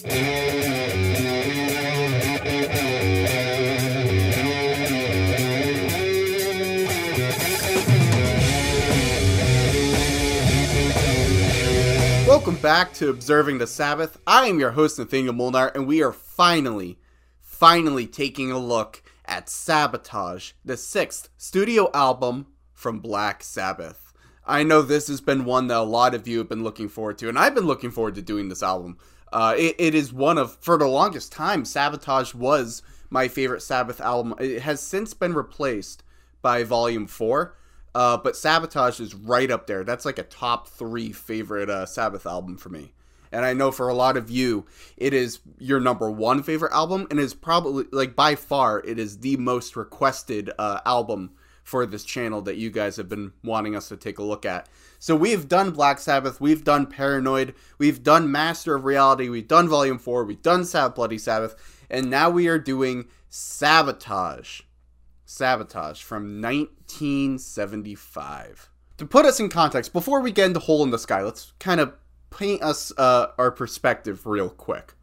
Welcome back to Observing the Sabbath. I am your host, Nathaniel Molnar, and we are finally, finally taking a look at Sabotage, the sixth studio album from Black Sabbath. I know this has been one that a lot of you have been looking forward to, and I've been looking forward to doing this album. Uh, it, it is one of, for the longest time, Sabotage was my favorite Sabbath album. It has since been replaced by Volume 4. Uh, but Sabotage is right up there. That's like a top three favorite uh, Sabbath album for me. And I know for a lot of you, it is your number one favorite album, and is probably like by far it is the most requested uh, album for this channel that you guys have been wanting us to take a look at. So we've done Black Sabbath, we've done Paranoid, we've done Master of Reality, we've done Volume Four, we've done Sabbath Bloody Sabbath, and now we are doing Sabotage. Sabotage from 1975. To put us in context, before we get into Hole in the Sky, let's kind of paint us uh, our perspective real quick.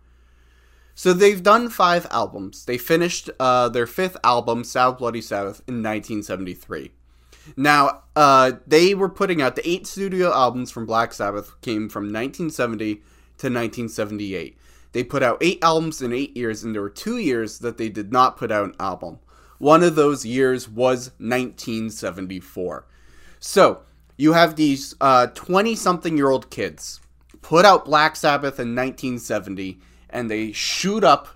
So they've done five albums. They finished uh, their fifth album, Sabbath Bloody Sabbath, in 1973. Now, uh, they were putting out the eight studio albums from Black Sabbath came from 1970 to 1978. They put out eight albums in eight years, and there were two years that they did not put out an album. One of those years was 1974. So, you have these 20 uh, something year old kids put out Black Sabbath in 1970 and they shoot up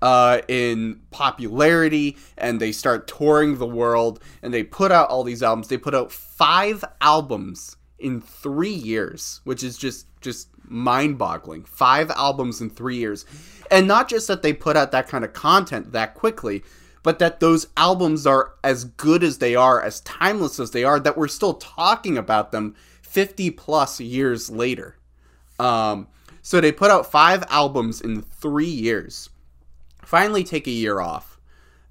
uh, in popularity and they start touring the world and they put out all these albums. They put out five albums in three years, which is just just mind boggling. Five albums in three years. And not just that they put out that kind of content that quickly, but that those albums are as good as they are, as timeless as they are, that we're still talking about them 50 plus years later. Um, so they put out five albums in three years. Finally, take a year off.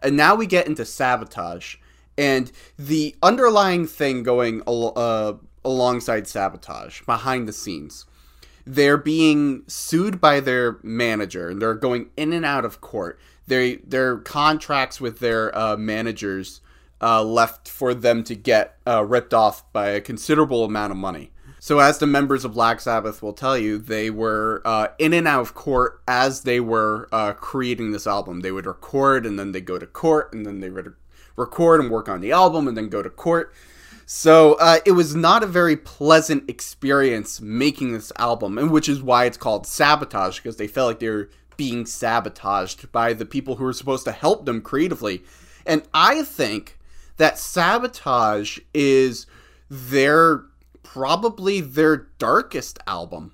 And now we get into Sabotage. And the underlying thing going uh, alongside Sabotage, behind the scenes, they're being sued by their manager and they're going in and out of court they their contracts with their uh, managers uh, left for them to get uh, ripped off by a considerable amount of money. So, as the members of Black Sabbath will tell you, they were uh, in and out of court as they were uh, creating this album. They would record and then they go to court and then they would record and work on the album and then go to court. So uh, it was not a very pleasant experience making this album, and which is why it's called Sabotage because they felt like they were being sabotaged by the people who are supposed to help them creatively. And I think that sabotage is their probably their darkest album.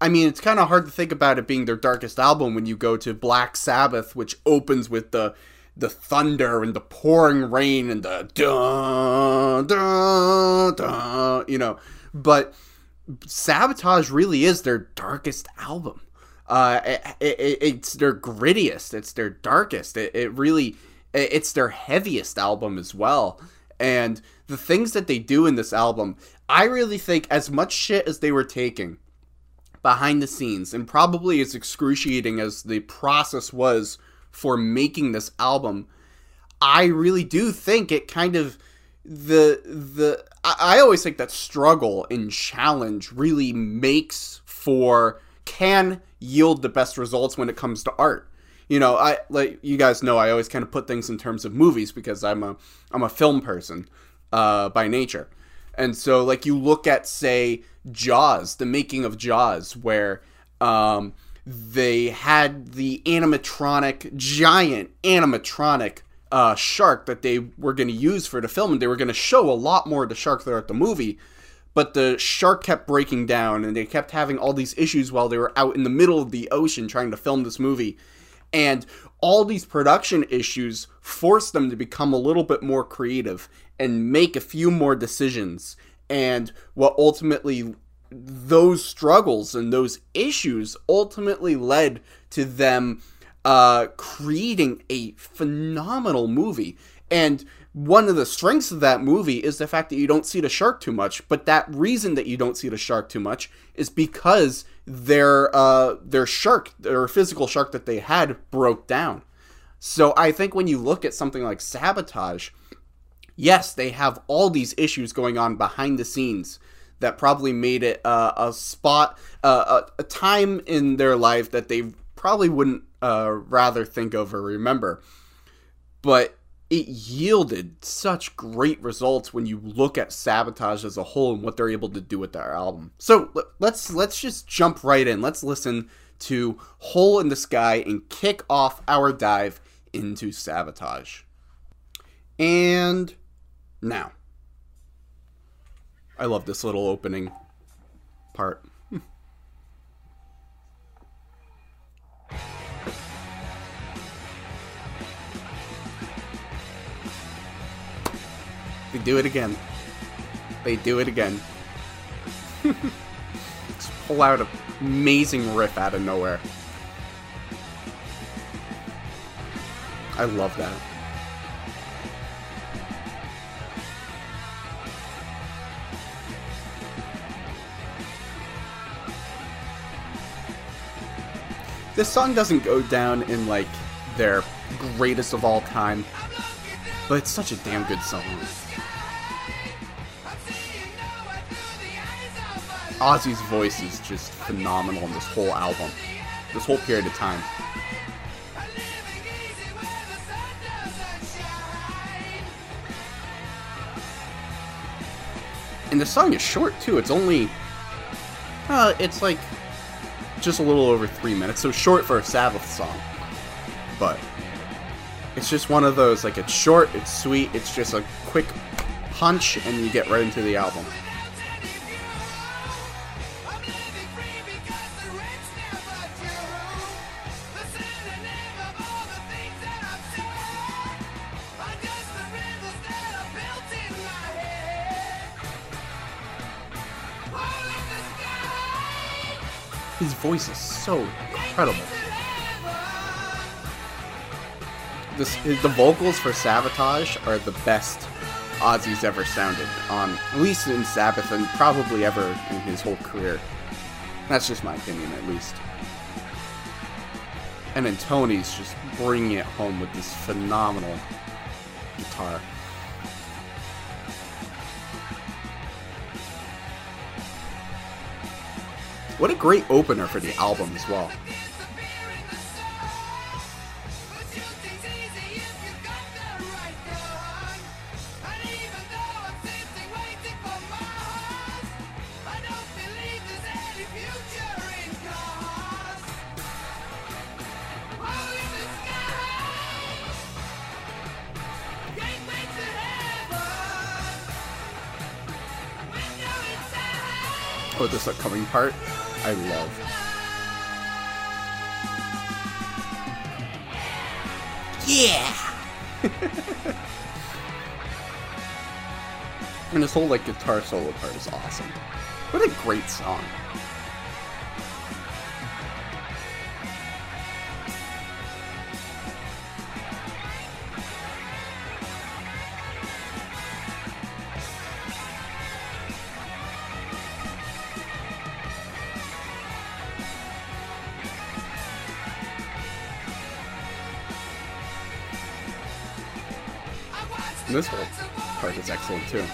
I mean, it's kind of hard to think about it being their darkest album when you go to Black Sabbath, which opens with the the thunder and the pouring rain and the da da da, you know. But Sabotage really is their darkest album. Uh, it, it, it's their grittiest. It's their darkest. It, it really, it's their heaviest album as well. And the things that they do in this album, I really think as much shit as they were taking behind the scenes, and probably as excruciating as the process was for making this album, I really do think it kind of the the I, always think that struggle and challenge really makes for can yield the best results when it comes to art. You know, I like you guys know I always kind of put things in terms of movies because I'm a I'm a film person uh, by nature. And so like you look at say Jaws, the making of Jaws where um, they had the animatronic giant animatronic uh, shark that they were going to use for the film and they were going to show a lot more of the shark throughout the movie but the shark kept breaking down and they kept having all these issues while they were out in the middle of the ocean trying to film this movie. And all these production issues forced them to become a little bit more creative and make a few more decisions and what ultimately those struggles and those issues ultimately led to them uh, creating a phenomenal movie and one of the strengths of that movie is the fact that you don't see the shark too much. But that reason that you don't see the shark too much is because their uh, their shark, their physical shark that they had, broke down. So I think when you look at something like Sabotage, yes, they have all these issues going on behind the scenes that probably made it uh, a spot, uh, a, a, time in their life that they probably wouldn't uh, rather think of or remember. But it yielded such great results when you look at Sabotage as a whole and what they're able to do with their album. So let's let's just jump right in. Let's listen to Hole in the Sky and kick off our dive into Sabotage. And now. I love this little opening part. they do it again. They do it again. Just pull out an amazing riff out of nowhere. I love that. This song doesn't go down in like their greatest of all time, but it's such a damn good song. Ozzy's voice is just phenomenal in this whole album, this whole period of time. And the song is short too. It's only, uh, it's like just a little over three minutes, so short for a Sabbath song. But it's just one of those, like, it's short, it's sweet, it's just a quick punch, and you get right into the album. Voice is so incredible. This, the vocals for Sabotage are the best Ozzy's ever sounded on, at least in Sabbath and probably ever in his whole career. That's just my opinion, at least. And then Tony's just bringing it home with this phenomenal guitar. What a great opener for the album as well. Oh, this upcoming part. I love. Yeah! and this whole like guitar solo part is awesome. What a great song. This whole part is excellent too.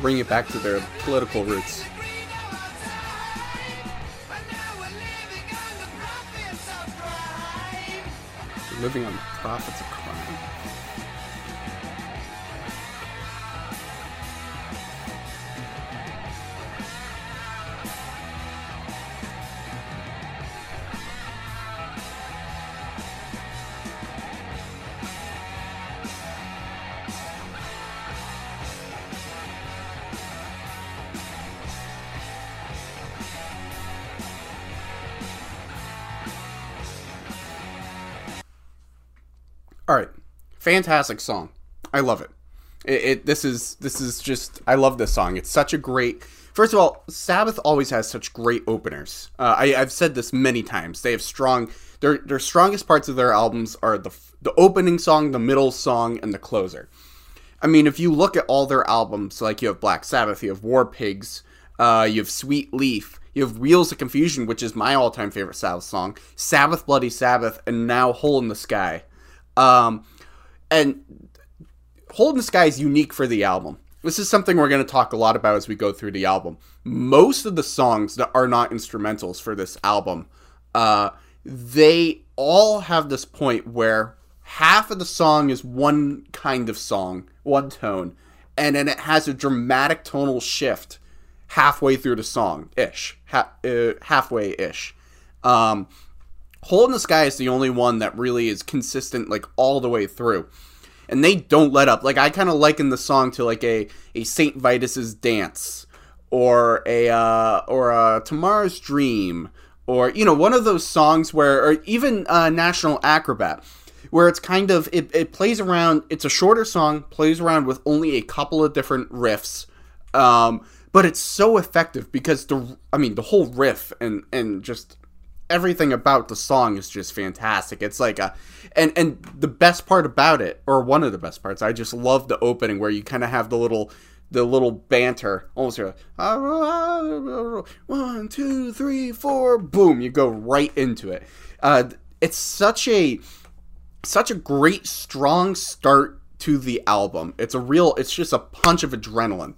Bring it back to their political roots. Living on the profits of crime. Fantastic song. I love it. It, it. This is this is just I love this song. It's such a great First of all, Sabbath always has such great openers. Uh, I, have said this many times. They have strong. Their their strongest parts of their albums are the the opening song, the middle song, and the closer. I mean, if you look at all their albums, like you have Black Sabbath, you have War Pigs, uh, you have Sweet Leaf, you have Wheels of Confusion, which is my all-time favorite Sabbath song, Sabbath Bloody Sabbath, and now Hole in the Sky. Um, and the Sky is unique for the album. This is something we're going to talk a lot about as we go through the album. Most of the songs that are not instrumentals for this album, uh, they all have this point where half of the song is one kind of song, one tone, and then it has a dramatic tonal shift halfway through the song ish, ha- uh, halfway ish. Um, Hole in the Sky is the only one that really is consistent, like all the way through, and they don't let up. Like I kind of liken the song to like a a Saint Vitus's dance, or a uh, or a Tomorrow's Dream, or you know one of those songs where, or even uh, National Acrobat where it's kind of it, it plays around it's a shorter song plays around with only a couple of different riffs um, but it's so effective because the I mean the whole riff and and just everything about the song is just fantastic. It's like a and and the best part about it or one of the best parts, I just love the opening where you kind of have the little the little banter almost here. One, two, three, four, boom! You go right into it. Uh, it's such a such a great strong start to the album. It's a real. It's just a punch of adrenaline.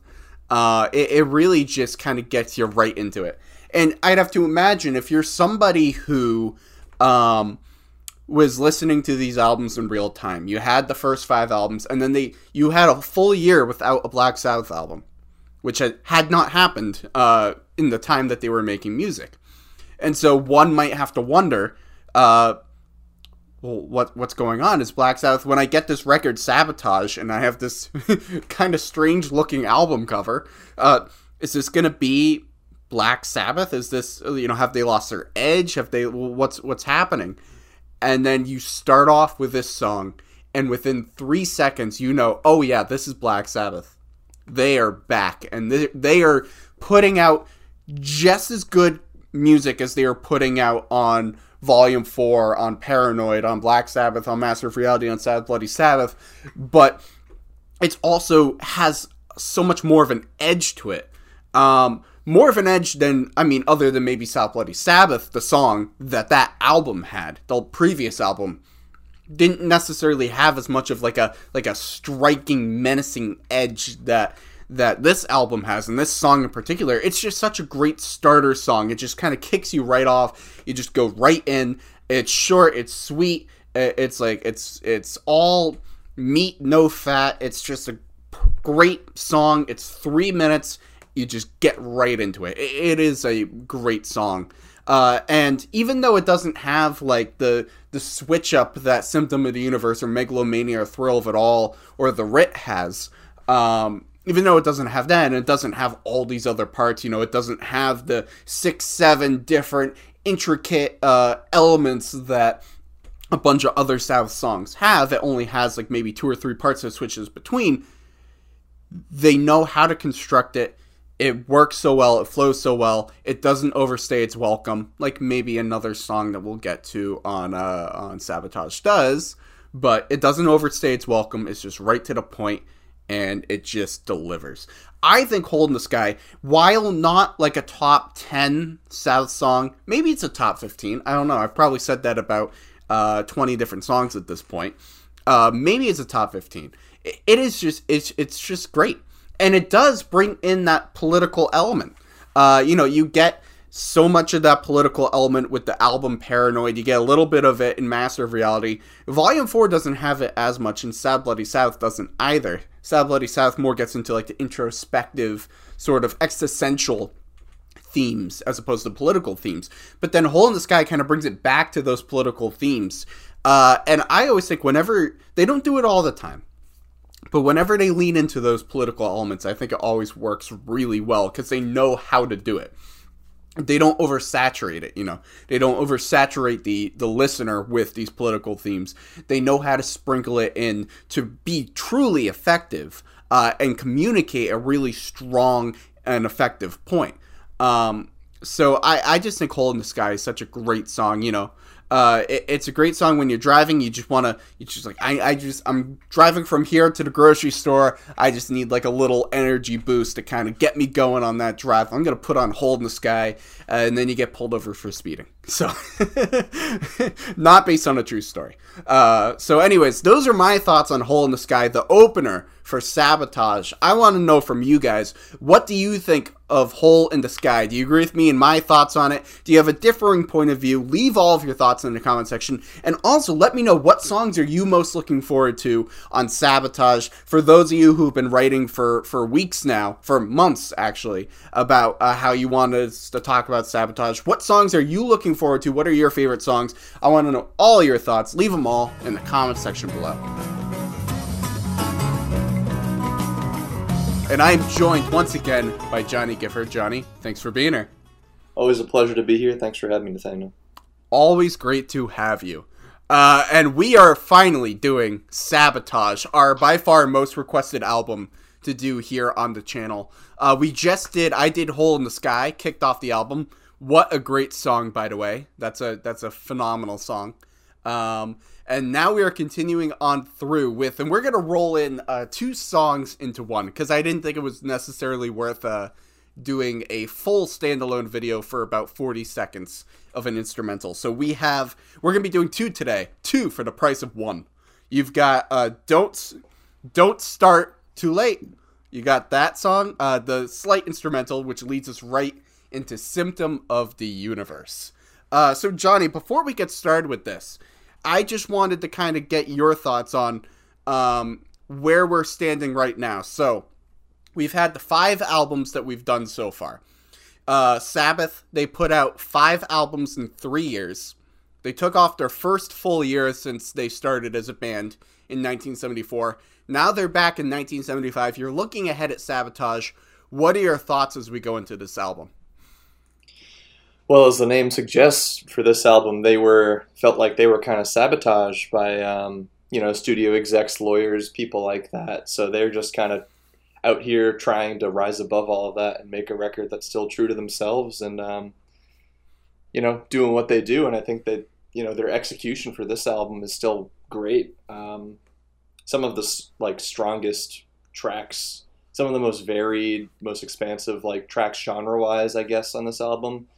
Uh, it, it really just kind of gets you right into it. And I'd have to imagine if you're somebody who um, was listening to these albums in real time, you had the first five albums, and then they you had a full year without a Black Sabbath album, which had, had not happened uh, in the time that they were making music. And so one might have to wonder, uh, well, what what's going on is Black Sabbath. When I get this record, Sabotage, and I have this kind of strange looking album cover, uh, is this gonna be Black Sabbath? Is this you know have they lost their edge? Have they what's what's happening? And then you start off with this song, and within three seconds, you know, oh yeah, this is Black Sabbath. They are back, and they, they are putting out just as good music as they are putting out on Volume 4, on Paranoid, on Black Sabbath, on Master of Reality, on Sabbath Bloody Sabbath, but it also has so much more of an edge to it. Um, more of an edge than, I mean, other than maybe Sabbath Bloody Sabbath, the song that that album had, the previous album didn't necessarily have as much of like a like a striking menacing edge that that this album has, and this song in particular, it's just such a great starter song. It just kind of kicks you right off. You just go right in. It's short, it's sweet. It's like it's it's all meat, no fat. It's just a great song. It's three minutes. You just get right into it. It is a great song. Uh, and even though it doesn't have like the the switch up that Symptom of the Universe or Megalomania or Thrill of It All or The Writ has, um, even though it doesn't have that and it doesn't have all these other parts, you know, it doesn't have the six, seven different intricate uh, elements that a bunch of other Sabbath songs have. It only has like maybe two or three parts that switches between. They know how to construct it. It works so well. It flows so well. It doesn't overstay its welcome, like maybe another song that we'll get to on uh, on Sabotage does. But it doesn't overstay its welcome. It's just right to the point and it just delivers. I think Hole in the Sky, while not like a top 10 Sabbath song, maybe it's a top 15. I don't know. I've probably said that about uh, 20 different songs at this point. Uh, maybe it's a top 15. It, it is just, it's, it's just great. And it does bring in that political element. Uh, you know, you get so much of that political element with the album Paranoid. You get a little bit of it in Master of Reality. Volume 4 doesn't have it as much, and Sabbath Bloody Sabbath doesn't either. Sabbath Bloody Sabbath more gets into like the introspective, sort of existential themes as opposed to political themes. But then Hole in the Sky kind of brings it back to those political themes. Uh, and I always think whenever they don't do it all the time, but whenever they lean into those political elements, I think it always works really well because they know how to do it they don't oversaturate it you know they don't oversaturate the the listener with these political themes they know how to sprinkle it in to be truly effective uh, and communicate a really strong and effective point. Um, so I, I just think Hole in the Sky is such a great song. You know, uh, it, it's a great song when you're driving. You just want to, you just like, I, I just, I'm driving from here to the grocery store. I just need like a little energy boost to kind of get me going on that drive. I'm to put on Hole in the Sky, uh, and then you get pulled over for speeding. So, not based on a true story. Uh, so, anyways, those are my thoughts on Hole in the Sky, the opener for Sabotage. I want to know from you guys, what do you think of Hole in the Sky? Do you agree with me and my thoughts on it? Do you have a differing point of view? Leave all of your thoughts in the comment section. And also, let me know what songs are you most looking forward to on Sabotage. For those of you who've been writing for, for weeks now, for months actually, about uh, how you wanted us to talk about Sabotage, what songs are you looking forward to? What are your favorite songs? I want to know all your thoughts. Leave them all in the comment section below. And I'm joined once again by Johnny Gifford. Johnny, thanks for being here. Always a pleasure to be here. Thanks for having me, Nathaniel. Always great to have you. Uh, and we are finally doing Sabotage, our by far most requested album to do here on the channel. Uh, we just did, I did Hole in the Sky, kicked off the album. What a great song, by the way. That's a that's a phenomenal song. Um, and now we are continuing on through with, and we're gonna roll in uh, two songs into one because I didn't think it was necessarily worth uh, doing a full standalone video for about 40 seconds of an instrumental. So we have we're gonna be doing two today, two for the price of one. You've got uh, don't don't start too late. You got that song, uh, the slight instrumental, which leads us right into symptom of the universe. Uh, so Johnny, before we get started with this, I just wanted to kind of get your thoughts on um, where we're standing right now. So, we've had the five albums that we've done so far. Uh, Sabbath, they put out five albums in three years. They took off their first full year since they started as a band in 1974. Now they're back in 1975. You're looking ahead at Sabotage. What are your thoughts as we go into this album? Well, as the name suggests, for this album, they were felt like they were kind of sabotaged by um, you know studio execs, lawyers, people like that. So they're just kind of out here trying to rise above all of that and make a record that's still true to themselves and um, you know doing what they do. And I think that you know their execution for this album is still great. Um, some of the like strongest tracks, some of the most varied, most expansive like tracks genre wise, I guess, on this album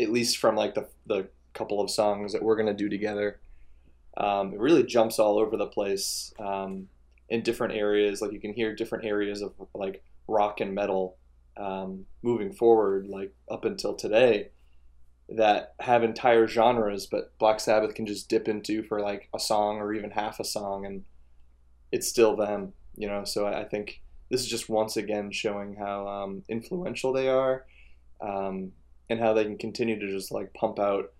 at least from like the the couple of songs that we're gonna do together. Um, it really jumps all over the place um, in different areas. Like you can hear different areas of like rock and metal um, moving forward, like up until today, that have entire genres, but Black Sabbath can just dip into for like a song or even half a song, and it's still them. You know, so I think this is just once again showing how um, influential they are. And how they can continue to just like pump out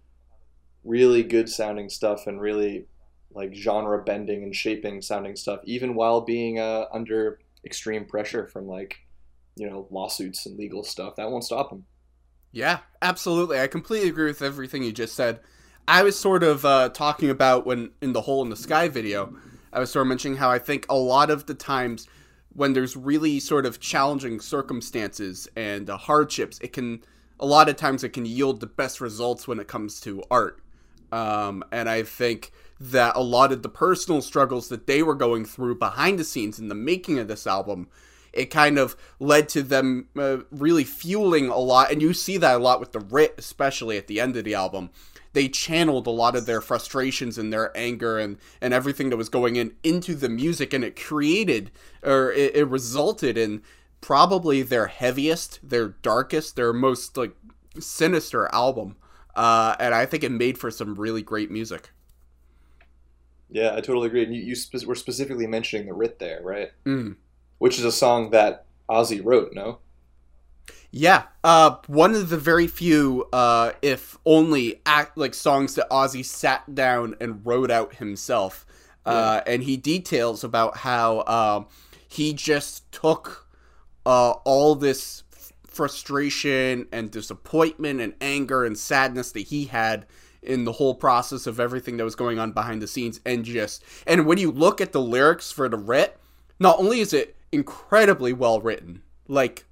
really good sounding stuff and really like genre bending and shaping sounding stuff even while being uh, under extreme pressure from like you know lawsuits and legal stuff. That won't stop them yeah absolutely. I completely agree with everything you just said. I was sort of uh, talking about when in the hole in the sky video i was sort of mentioning how i think a lot of the times when there's really sort of challenging circumstances and uh, hardships it can a lot of times it can yield the best results when it comes to art. Um, and I think that a lot of the personal struggles that they were going through behind the scenes in the making of this album, it kind of led to them uh, really fueling a lot. And you see that a lot with the Writ, especially at the end of the album. They channeled a lot of their frustrations and their anger and, and everything that was going in into the music, and it created or it, it resulted in probably their heaviest, their darkest, their most like sinister album. Uh, and I think it made for some really great music. Yeah, I totally agree. And you, you spe- were specifically mentioning the Writ there, right? Mm. Which is a song that Ozzy wrote, no? Yeah, uh, one of the very few, uh, if only, act like songs that Ozzy sat down and wrote out himself. Uh, yeah. And he details about how um, he just took uh, all this frustration and disappointment and anger and sadness that he had in the whole process of everything that was going on behind the scenes and just and when you look at the lyrics for the writ not only is it incredibly well written, like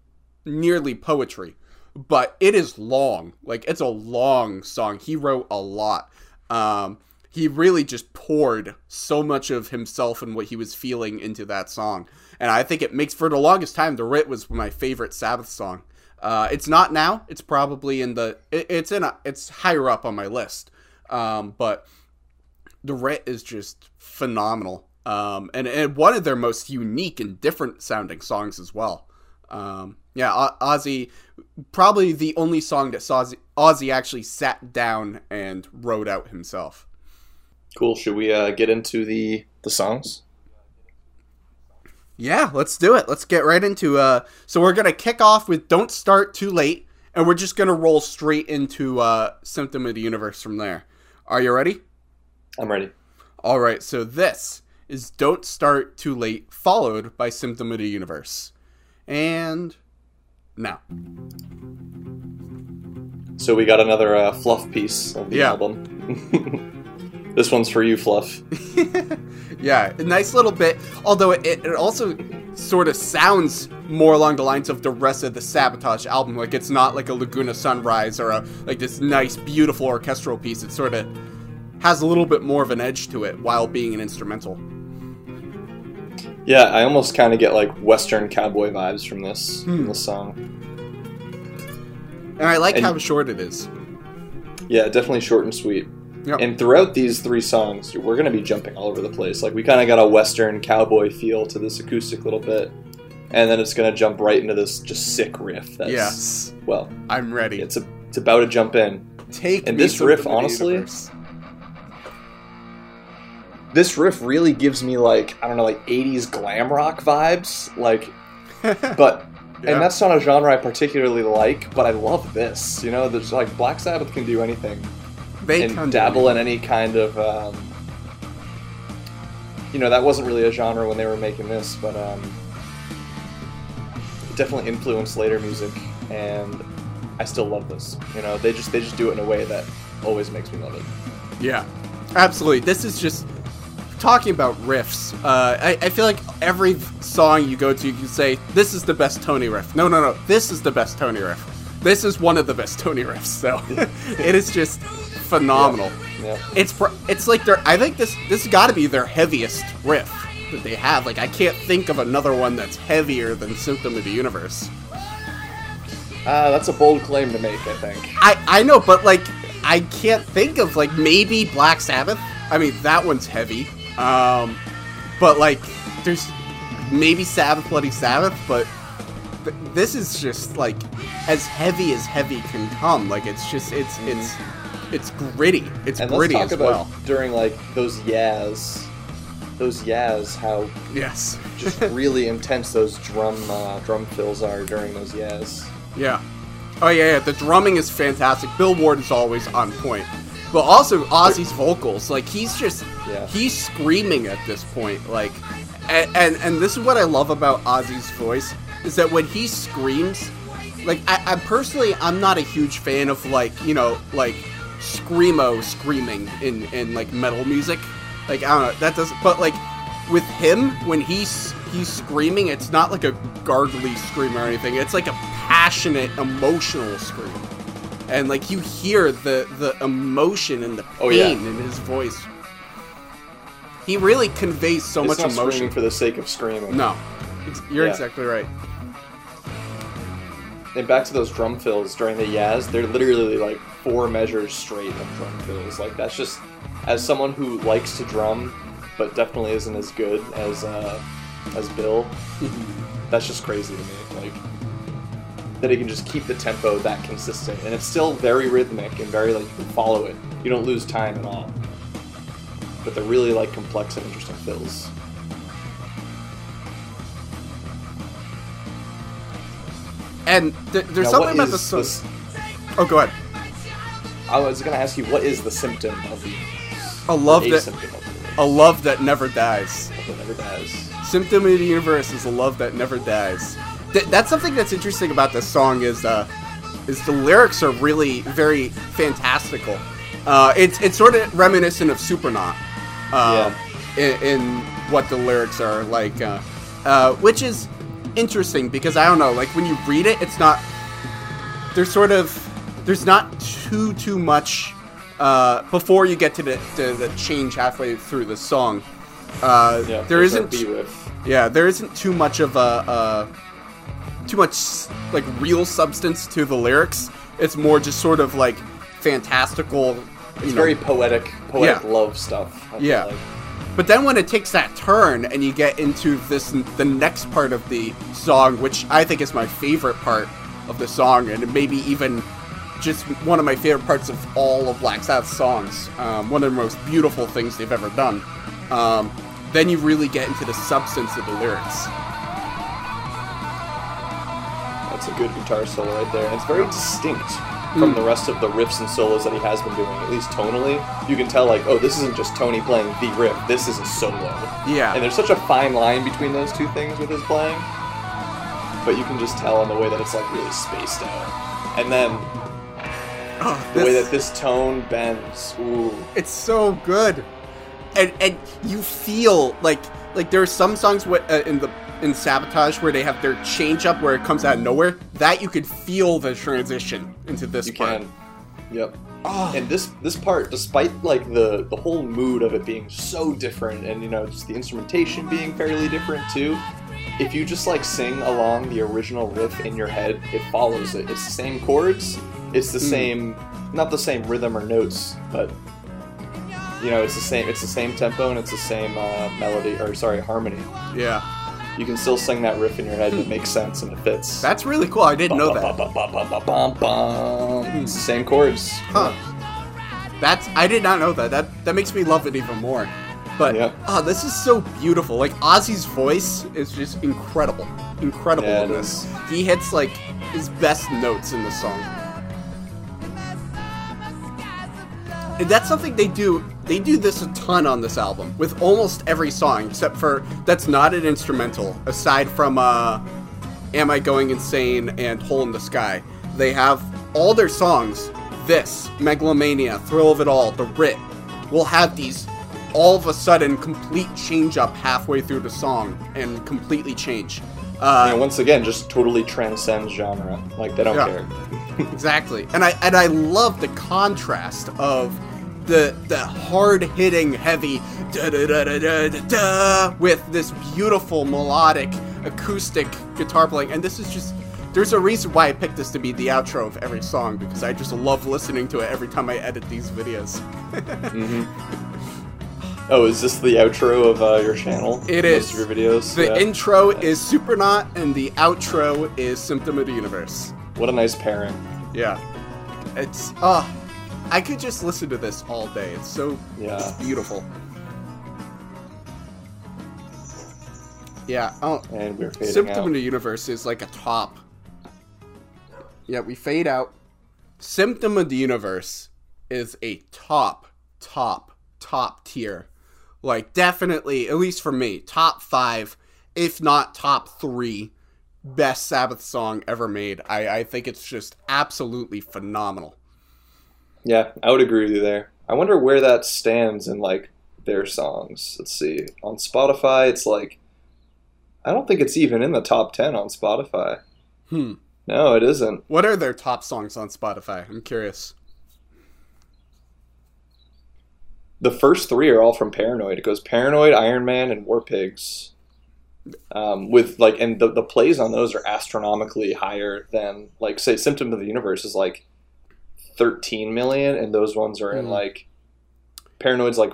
nearly poetry. But it is long. Like it's a long song. He wrote a lot. Um, he really just poured so much of himself and what he was feeling into that song. And I think it makes for the longest time the Writ was my favorite Sabbath song. Uh, it's not now. It's probably in the. It, it's in a. It's higher up on my list. Um, but the Writ is just phenomenal. Um, and, and one of their most unique and different sounding songs as well. Um, yeah, o- Ozzy, probably the only song that Ozzy, Ozzy actually sat down and wrote out himself. Cool. Should we uh, get into the the songs? Yeah, let's do it. Let's get right into uh so we're going to kick off with Don't Start Too Late and we're just going to roll straight into uh Symptom of the Universe from there. Are you ready? I'm ready. All right, so this is Don't Start Too Late followed by Symptom of the Universe. And now. So we got another uh, fluff piece of the Yeah. album. this one's for you, Fluff. Yeah, a nice little bit. Although it, it also sort of sounds more along the lines of the rest of the Sabotage album. Like it's not like a Laguna Sunrise or a like this nice, beautiful orchestral piece. It sort of has a little bit more of an edge to it while being an instrumental. Yeah, I almost kind of get like Western cowboy vibes from this Hmm. from this song. And I like And- how short it is. Yeah, definitely short and sweet. Yep. And throughout these three songs, we're going to be jumping all over the place. Like, we kind of got a Western cowboy feel to this acoustic little bit. And then it's going to jump right into this just sick riff. That's, yes, Well, I'm ready. it's, a, it's about to jump in. Take and me this riff, honestly, Universe. This riff really gives me, like, I don't know, like 80s glam rock vibes. Like, but. Yeah. And that's not a genre I particularly like, but I love this. You know, there's like Black Sabbath can do anything. They and dabble in any kind of um, you know that wasn't really a genre when they were making this but um, it definitely influenced later music and i still love this you know they just they just do it in a way that always makes me love it Yeah, absolutely. This is just talking about riffs. Uh, I, I feel like every song you go to, you can say, This is the best Tony riff. No, no, no. This is the best Tony riff. This is one of the best Tony riffs. So it is just phenomenal. yeah It's pr- it's like their. I think this this got to be their heaviest riff that they have. Like I can't think of another one that's heavier than Symptom of the Universe. uh, that's a bold claim to make i think I I know, but like I can't think of like maybe Black Sabbath. I mean that one's heavy. Um, but like there's maybe Sabbath, Bloody Sabbath, but th- this is just like as heavy as heavy can come. Like it's just it's it's it's gritty. It's and let's gritty talk as about well. during like those yas those yas how Yes. just really intense those drum uh, drum fills are during those yas Yeah. Oh yeah, yeah. The drumming is fantastic. Bill Ward is always on point. But also Ozzy's vocals, like he's just Yeah. he's screaming at this point, like, and, and and this is what I love about Ozzy's voice is that when he screams, like I, I personally I'm not a huge fan of like you know like screamo screaming in in like metal music, like I don't know that doesn't, but like with him when he's he's screaming, it's not like a gargly scream or anything. It's like a passionate, emotional scream, and like you hear the the emotion and the pain Oh, yeah. in his voice. He really conveys so it's much emotion. for the sake of screaming no, you're Yeah. exactly right. And back to those drum fills during the Yaz, they're literally like four measures straight of drum fills. Like that's just as someone who likes to drum, but definitely isn't as good as uh, as Bill. that's just crazy to me. Like that he can just keep the tempo that consistent, and it's still very rhythmic and very like you can follow it. You don't lose time at all. But they're really like complex and interesting fills. And th- there's Now, something about the this- Oh, go ahead. I was gonna ask you, what is the symptom of the A love a that of a love that never dies. that never dies? Symptom of the universe is a love that never dies. Th- that's something that's interesting about this song is uh, is the lyrics are really very fantastical. Uh, it's it's sort of reminiscent of Supernaut, um, in, in what the lyrics are like. Uh, uh, which is interesting because I don't know, like when you read it, it's not. There's sort of there's not too too much uh, before you get to the, to the change halfway through the song. Uh, Yeah, there's that isn't yeah, there isn't too much of a uh, too much like real substance to the lyrics. It's more just sort of like fantastical. It's you know, very poetic, poetic Yeah. love stuff. I Yeah. like. But then when it takes that turn and you get into this the next part of the song, which I think is my favorite part of the song, and maybe even just one of my favorite parts of all of Black Sabbath songs, um, one of the most beautiful things they've ever done. Um, then you really get into the substance of the lyrics. That's a good guitar solo right there. And it's very distinct from Mm. the rest of the riffs and solos that he has been doing, at least tonally. You can tell, like, oh, this isn't just Tony playing the riff, this is a solo. Yeah. And there's such a fine line between those two things with his playing. But you can just tell in the way that it's, like, really spaced out. And then Oh, the way that this tone bends, ooh. It's so good, and and you feel like like there are some songs uh, in the in Sabotage where they have their change up where it comes out of nowhere. That you could feel the transition into this You part. can. Yep. Oh, And this this part, despite like the the whole mood of it being so different, and you know just the instrumentation being fairly different too, if you just like sing along the original riff in your head, it follows it. It's the same chords, it's the Mm. same, not the same rhythm or notes, but you know it's the same. It's the same tempo and it's the same uh, melody or sorry harmony. yeah, You can still sing that riff in your head, and it makes sense and it fits. that's really cool. I didn't know that. The hmm. Same chords. Huh. That's I did not know that. That that makes me love it even more. But Yeah. oh, this is so beautiful. Like Ozzy's voice is just incredible, incredible Yeah, in this. He hits like his best notes in the song. And that's something they do. They do this a ton on this album with almost every song, except for that's not an instrumental. Aside from uh, "Am I Going Insane" and "Hole in the Sky," they have all their songs. This Megalomania, Thrill of It All, The Writ, will have these all of a sudden complete change up halfway through the song and completely change. Uh, and once again, just totally transcends genre. Like they don't Yeah. care. Exactly, and I and I love the contrast of the the hard hitting heavy da da da da da with this beautiful melodic acoustic guitar playing, and this is just. There's a reason why I picked this to be the outro of every song because I just love listening to it every time I edit these videos. Mhm. Oh, is this the outro of uh, your channel? It Most is. your videos. The Yeah. intro is Supernaut, and the outro is Symptom of the Universe. what a nice pairing. Yeah, it's ah, I could just listen to this all day. It's so Yeah. it's beautiful. Yeah. Oh, And we're fading Symptom out. of the Universe is like a top. Yeah, we fade out. Symptom of the Universe is a top, top, top tier. Like, definitely, at least for me, top five, if not top three, best Sabbath song ever made. I, I think it's just absolutely phenomenal. Yeah, I would agree with you there. I wonder where that stands in like their songs. Let's see. On Spotify, it's like I don't think it's even in the top ten on Spotify. Hmm. No, it isn't. What are their top songs on Spotify? I'm curious. The first three are all from Paranoid. It goes Paranoid, Iron Man, and War Pigs. Um, with like, and the, the plays on those are astronomically higher than like, say, Symptom of the Universe is like 13 million, and those ones are in Hmm. like, Paranoid's like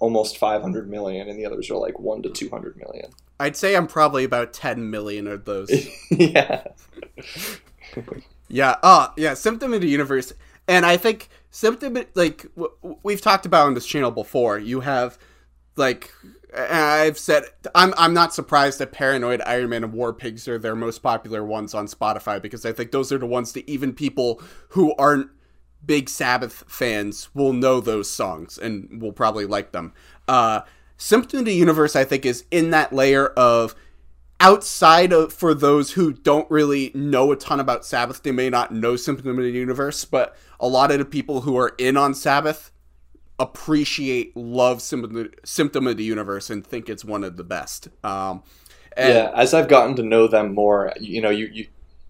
almost 500 million, and the others are like one to 200 million. I'd say I'm probably about 10 million of those. yeah, Yeah. Oh, yeah. Symptom of the Universe, and I think Symptom like w- we've talked about on this channel before. You have like I've said I'm I'm not surprised that Paranoid, Iron Man, and War Pigs are their most popular ones on Spotify because I think those are the ones that even people who aren't big Sabbath fans will know those songs and will probably like them. Uh, Symptom of the Universe, I think, is in that layer of outside of for those who don't really know a ton about Sabbath, they may not know Symptom of the Universe, but a lot of the people who are in on Sabbath appreciate, love Symptom, Symptom of the Universe and think it's one of the best. Um, And, yeah, as I've gotten to know them more, you know, you, you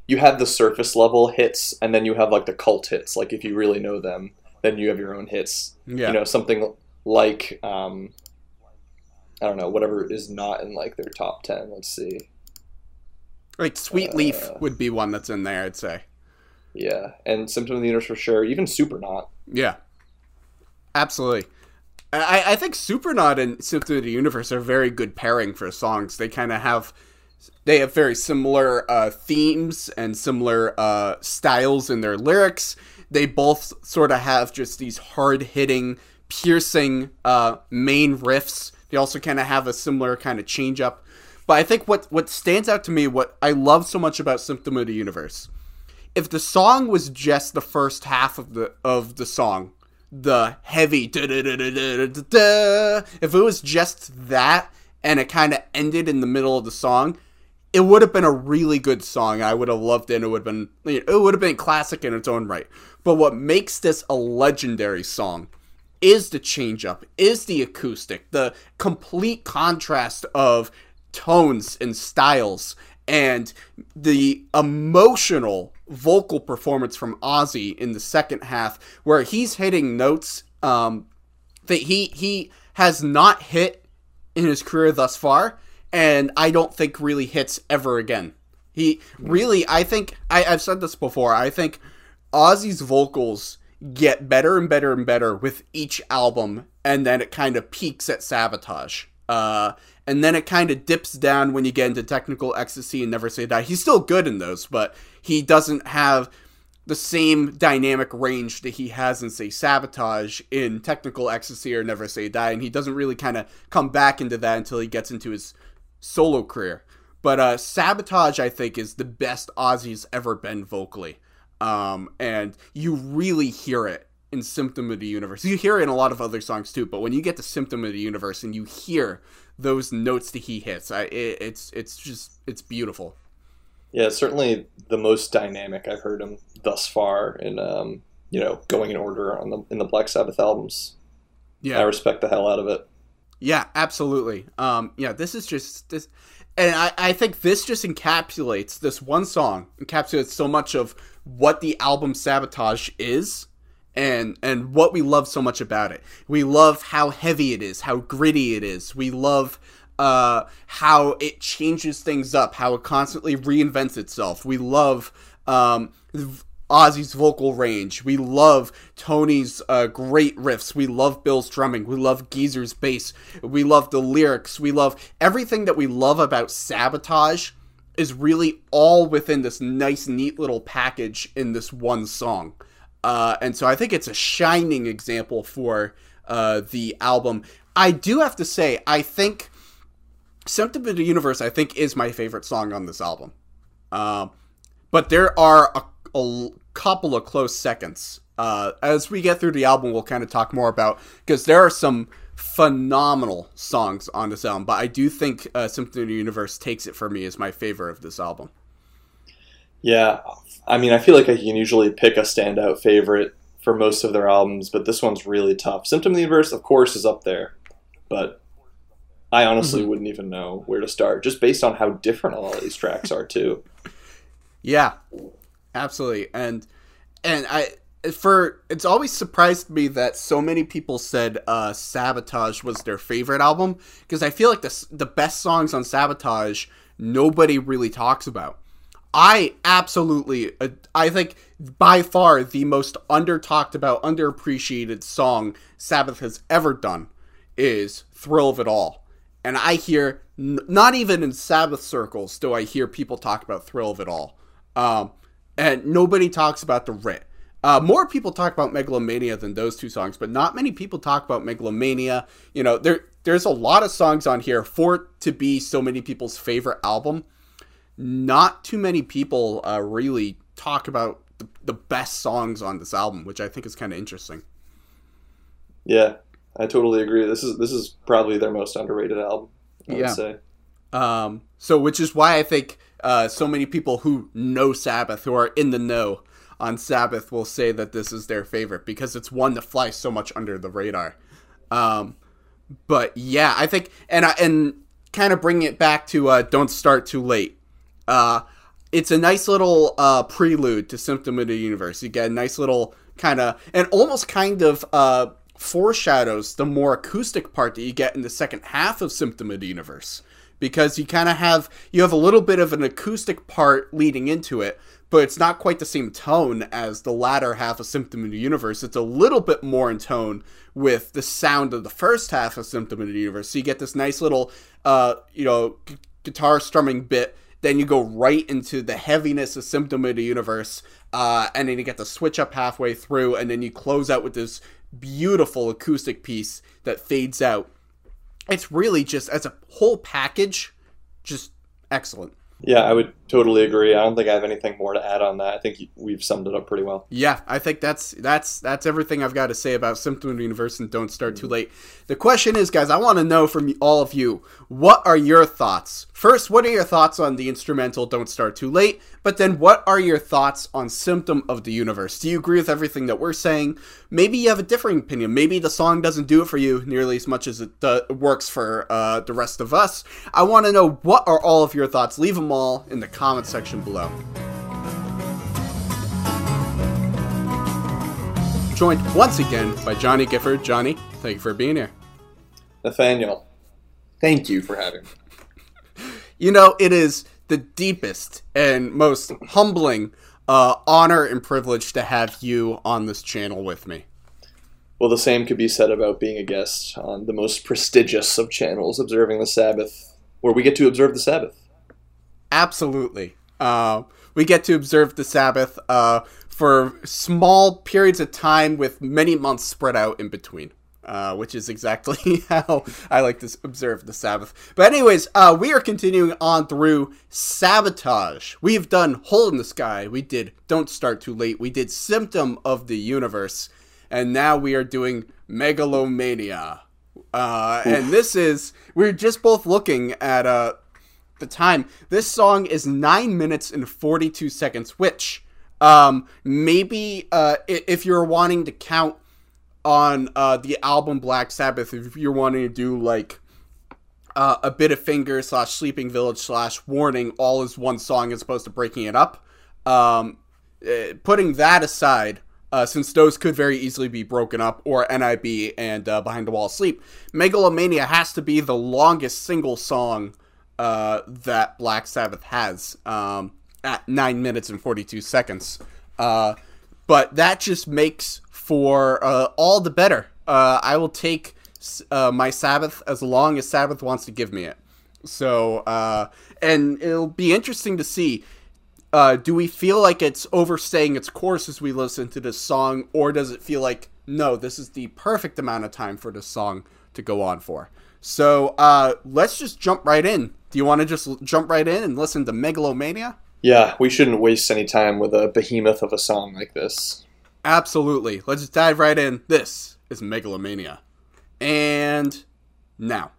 you have the surface level hits, and then you have like the cult hits. Like if you really know them, then you have your own hits. yeah. You know, something like um, I don't know, whatever is not in like their top ten. Let's see. like Sweet Leaf uh, would be one that's in there. I'd say. Yeah, and Symptom of the Universe for sure. Even Supernaut. Yeah, absolutely. I, I think Supernaut and Symptom of the Universe are very good pairing for songs. They kind of have they have very similar uh, themes and similar uh, styles in their lyrics. They both sort of have just these hard hitting, piercing uh, main riffs. They also kind of have a similar kind of change up. But I think what what stands out to me, what I love so much about Symptom of the Universe, if the song was just the first half of the of the song, the heavy if it was just that and it kind of ended in the middle of the song, it would have been a really good song. I would have loved it. And it would have been it would have been classic in its own right. But what makes this a legendary song is the change up, is the acoustic, the complete contrast of tones and styles, and the emotional vocal performance from Ozzy in the second half, where he's hitting notes um, that he he has not hit in his career thus far, and I don't think really hits ever again. He really, I think, I, I've said this before. I think Ozzy's vocals get better and better and better with each album, and then it kind of peaks at Sabotage. Uh, and then it kind of dips down when you get into Technical Ecstasy and Never Say Die. He's still good in those, but he doesn't have the same dynamic range that he has in, say, Sabotage in Technical Ecstasy or Never Say Die, and he doesn't really kind of come back into that until he gets into his solo career. But uh, Sabotage, I think, is the best Ozzy's ever been vocally. Um, and you really hear it in Symptom of the Universe. You hear it in a lot of other songs too, but when you get to Symptom of the Universe and you hear those notes that he hits, I, it, it's it's just it's beautiful. Yeah, certainly the most dynamic I've heard him thus far in um, you know going in order on the in the Black Sabbath albums. Yeah, I respect the hell out of it. Yeah, absolutely. Um, yeah, this is just this, and I, I think this just encapsulates this one song encapsulates so much of what the album Sabotage is, and and what we love so much about it. We love how heavy it is, how gritty it is. We love uh, how it changes things up, how it constantly reinvents itself. We love um, Ozzy's vocal range. We love Tony's uh, great riffs. We love Bill's drumming. We love Geezer's bass. We love the lyrics. We love everything that we love about Sabotage is really all within this nice, neat little package in this one song. Uh, and so I think it's a shining example for uh, the album. I do have to say, I think Symptom of the Universe, I think, is my favorite song on this album. Um, but there are a a couple of close seconds. Uh, as we get through the album, we'll kind of talk more about because there are some phenomenal songs on this album. But I do think uh, Symptom of the Universe takes it for me as my favorite of this album. Yeah, I mean, I feel like I can usually pick a standout favorite for most of their albums, but this one's really tough. Symptom of the Universe, of course, is up there, but I honestly mm-hmm. wouldn't even know where to start, just based on how different a lot of these tracks are too. Yeah, absolutely, and and I for it's always surprised me that so many people said uh, Sabotage was their favorite album because I feel like the the best songs on Sabotage nobody really talks about. I absolutely, uh, I think by far the most under talked about, underappreciated song Sabbath has ever done is Thrill of It All. And I hear, n- not even in Sabbath circles do I hear people talk about Thrill of It All. Um, and nobody talks about the Writ. Uh, more people talk about Megalomania than those two songs, but not many people talk about Megalomania. You know, there there's a lot of songs on here for it to be so many people's favorite album. Not too many people uh, really talk about the, the best songs on this album, which I think is kind of interesting. Yeah, I totally agree. This is this is probably their most underrated album. I yeah. would say. Um, so, which is why I think uh, so many people who know Sabbath, who are in the know on Sabbath, will say that this is their favorite because it's one that flies so much under the radar. Um, but yeah, I think, and I, and kind of bringing it back to uh, "Don't Start Too Late." Uh, it's a nice little uh, prelude to "Symptom of the Universe." You get a nice little kind of and almost kind of uh, foreshadows the more acoustic part that you get in the second half of Symptom of the Universe because you kind of have you have a little bit of an acoustic part leading into it but it's not quite the same tone as the latter half of Symptom of the Universe. It's a little bit more in tone with the sound of the first half of Symptom of the Universe. So you get this nice little, uh, you know, g- guitar strumming bit. Then you go right into the heaviness of Symptom of the Universe, uh, and then you get the switch up halfway through, and then you close out with this beautiful acoustic piece that fades out. It's really just as a whole package, just excellent. Yeah, I would totally agree. I don't think I have anything more to add on that. I think we've summed it up pretty well. Yeah, I think that's that's that's everything I've got to say about Symptom of the Universe and Don't Start Too Late. The question is, guys, I want to know from all of you, what are your thoughts? First, what are your thoughts on the instrumental Don't Start Too Late? But then, what are your thoughts on Symptom of the Universe? Do you agree with everything that we're saying? Maybe you have a differing opinion. Maybe the song doesn't do it for you nearly as much as it uh, works for uh, the rest of us. I want to know what are all of your thoughts. Leave them all in the comment section below. Joined once again by Johnny Gifford. Johnny, thank you for being here. Nathaniel, thank you for having me. You know, it is the deepest and most humbling uh, honor and privilege to have you on this channel with me. Well, the same could be said about being a guest on the most prestigious of channels, Observing the Sabbath, where we get to observe the Sabbath. Absolutely. Uh, we get to observe the Sabbath uh, for small periods of time with many months spread out in between. Uh, which is exactly how I like to observe the Sabbath. But, anyways, uh, we are continuing on through Sabotage. We've done Hole in the Sky. We did Don't Start Too Late. We did Symptom of the Universe. And now we are doing Megalomania. Uh, and this is, we're just both looking at uh, the time. This song is 9 minutes and 42 seconds, which um, maybe uh, if you're wanting to count on uh, the album Black Sabbath, if you're wanting to do like uh, a bit of finger slash Sleeping Village slash Warning, all is one song as opposed to breaking it up. Um, uh, putting that aside, uh, since those could very easily be broken up, or NIB and uh, Behind the Wall Sleep, Megalomania has to be the longest single song uh, that Black Sabbath has um, at 9 minutes and 42 seconds. Uh, but that just makes for uh, all the better. Uh, I will take uh, my Sabbath as long as Sabbath wants to give me it. So, and it'll be interesting to see. Uh, do we feel like it's overstaying its course as we listen to this song, or does it feel like no, this is the perfect amount of time for this song to go on for? So uh, let's just jump right in. Do you want to just jump right in and listen to Megalomania? Yeah, we shouldn't waste any time with a behemoth of a song like this. Absolutely. Let's dive right in. This is Megalomania. And now.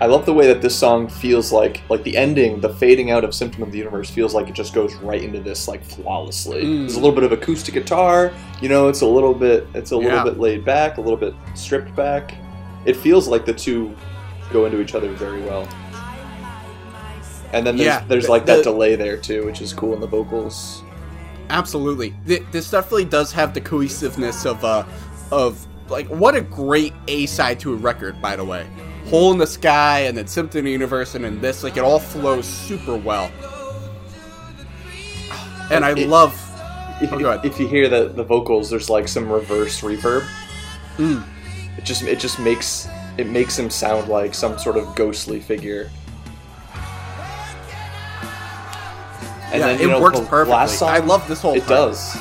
I love the way that this song feels like like the ending, the fading out of Symptom of the Universe feels like it just goes right into this like flawlessly. Mm. There's a little bit of acoustic guitar, you know, it's a little bit it's a Yeah. little bit laid back, a little bit stripped back. It feels like the two go into each other very well. And then there's, Yeah, there's the- like that delay there too, which is cool in the vocals. Absolutely. This definitely does have the cohesiveness of uh of like what a great A side to a record, by the way. Hole in the Sky and then Symptom of the Universe and then this, like it all flows super well. And I It- love If, Oh, if you hear the, the vocals, there's like some reverse reverb. Mm. It just it just makes it makes him sound like some sort of ghostly figure. And yeah, then it know works perfectly. last song, I love this whole It part. does.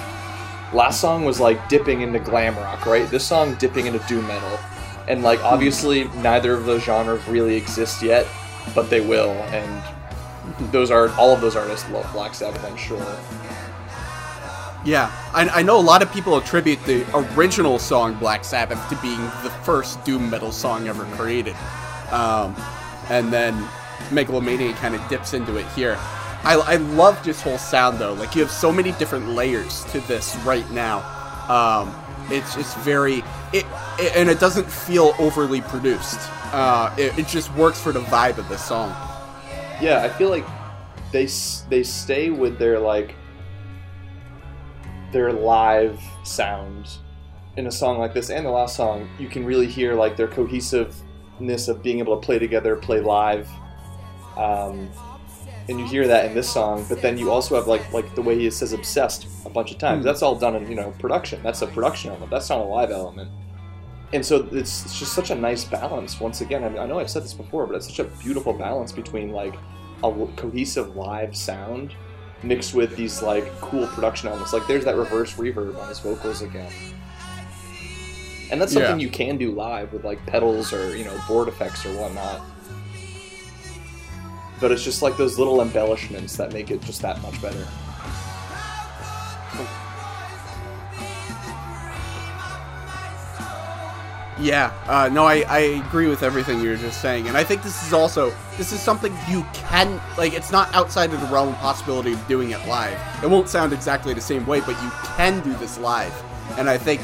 Last song was like dipping into glam rock, right? This song dipping into doom metal, and like Hmm. obviously neither of those genres really exist yet, but they will. And those are all of those artists love Black Sabbath, I'm sure. Yeah, I, I know a lot of people attribute the original song Black Sabbath to being the first doom metal song ever created. Um, and then Megalomania kind of dips into it here. I, I love this whole sound though. Like you have so many different layers to this right now. Um, it's just very it, it and it doesn't feel overly produced. Uh, it, it just works for the vibe of the song. Yeah, I feel like they they stay with their like their live sound in a song like this and the last song. You can really hear like their cohesiveness of being able to play together, play live. Um, and you hear that in this song, but then you also have like like the way he says obsessed a bunch of times. Hmm. That's all done in you know production. That's a production element. That's not a live element. And so it's, it's just such a nice balance. Once again, I, mean, I know I've said this before, but it's such a beautiful balance between like a cohesive live sound mixed with these like cool production elements. Like there's that reverse reverb on his vocals again. And that's something Yeah. you can do live with like pedals or you know board effects or whatnot. But it's just like those little embellishments that make it just that much better. Yeah, uh, no, I, I agree with everything you were just saying, and I think this is also this is something you can like. It's not outside of the realm of possibility of doing it live. It won't sound exactly the same way, but you can do this live, and I think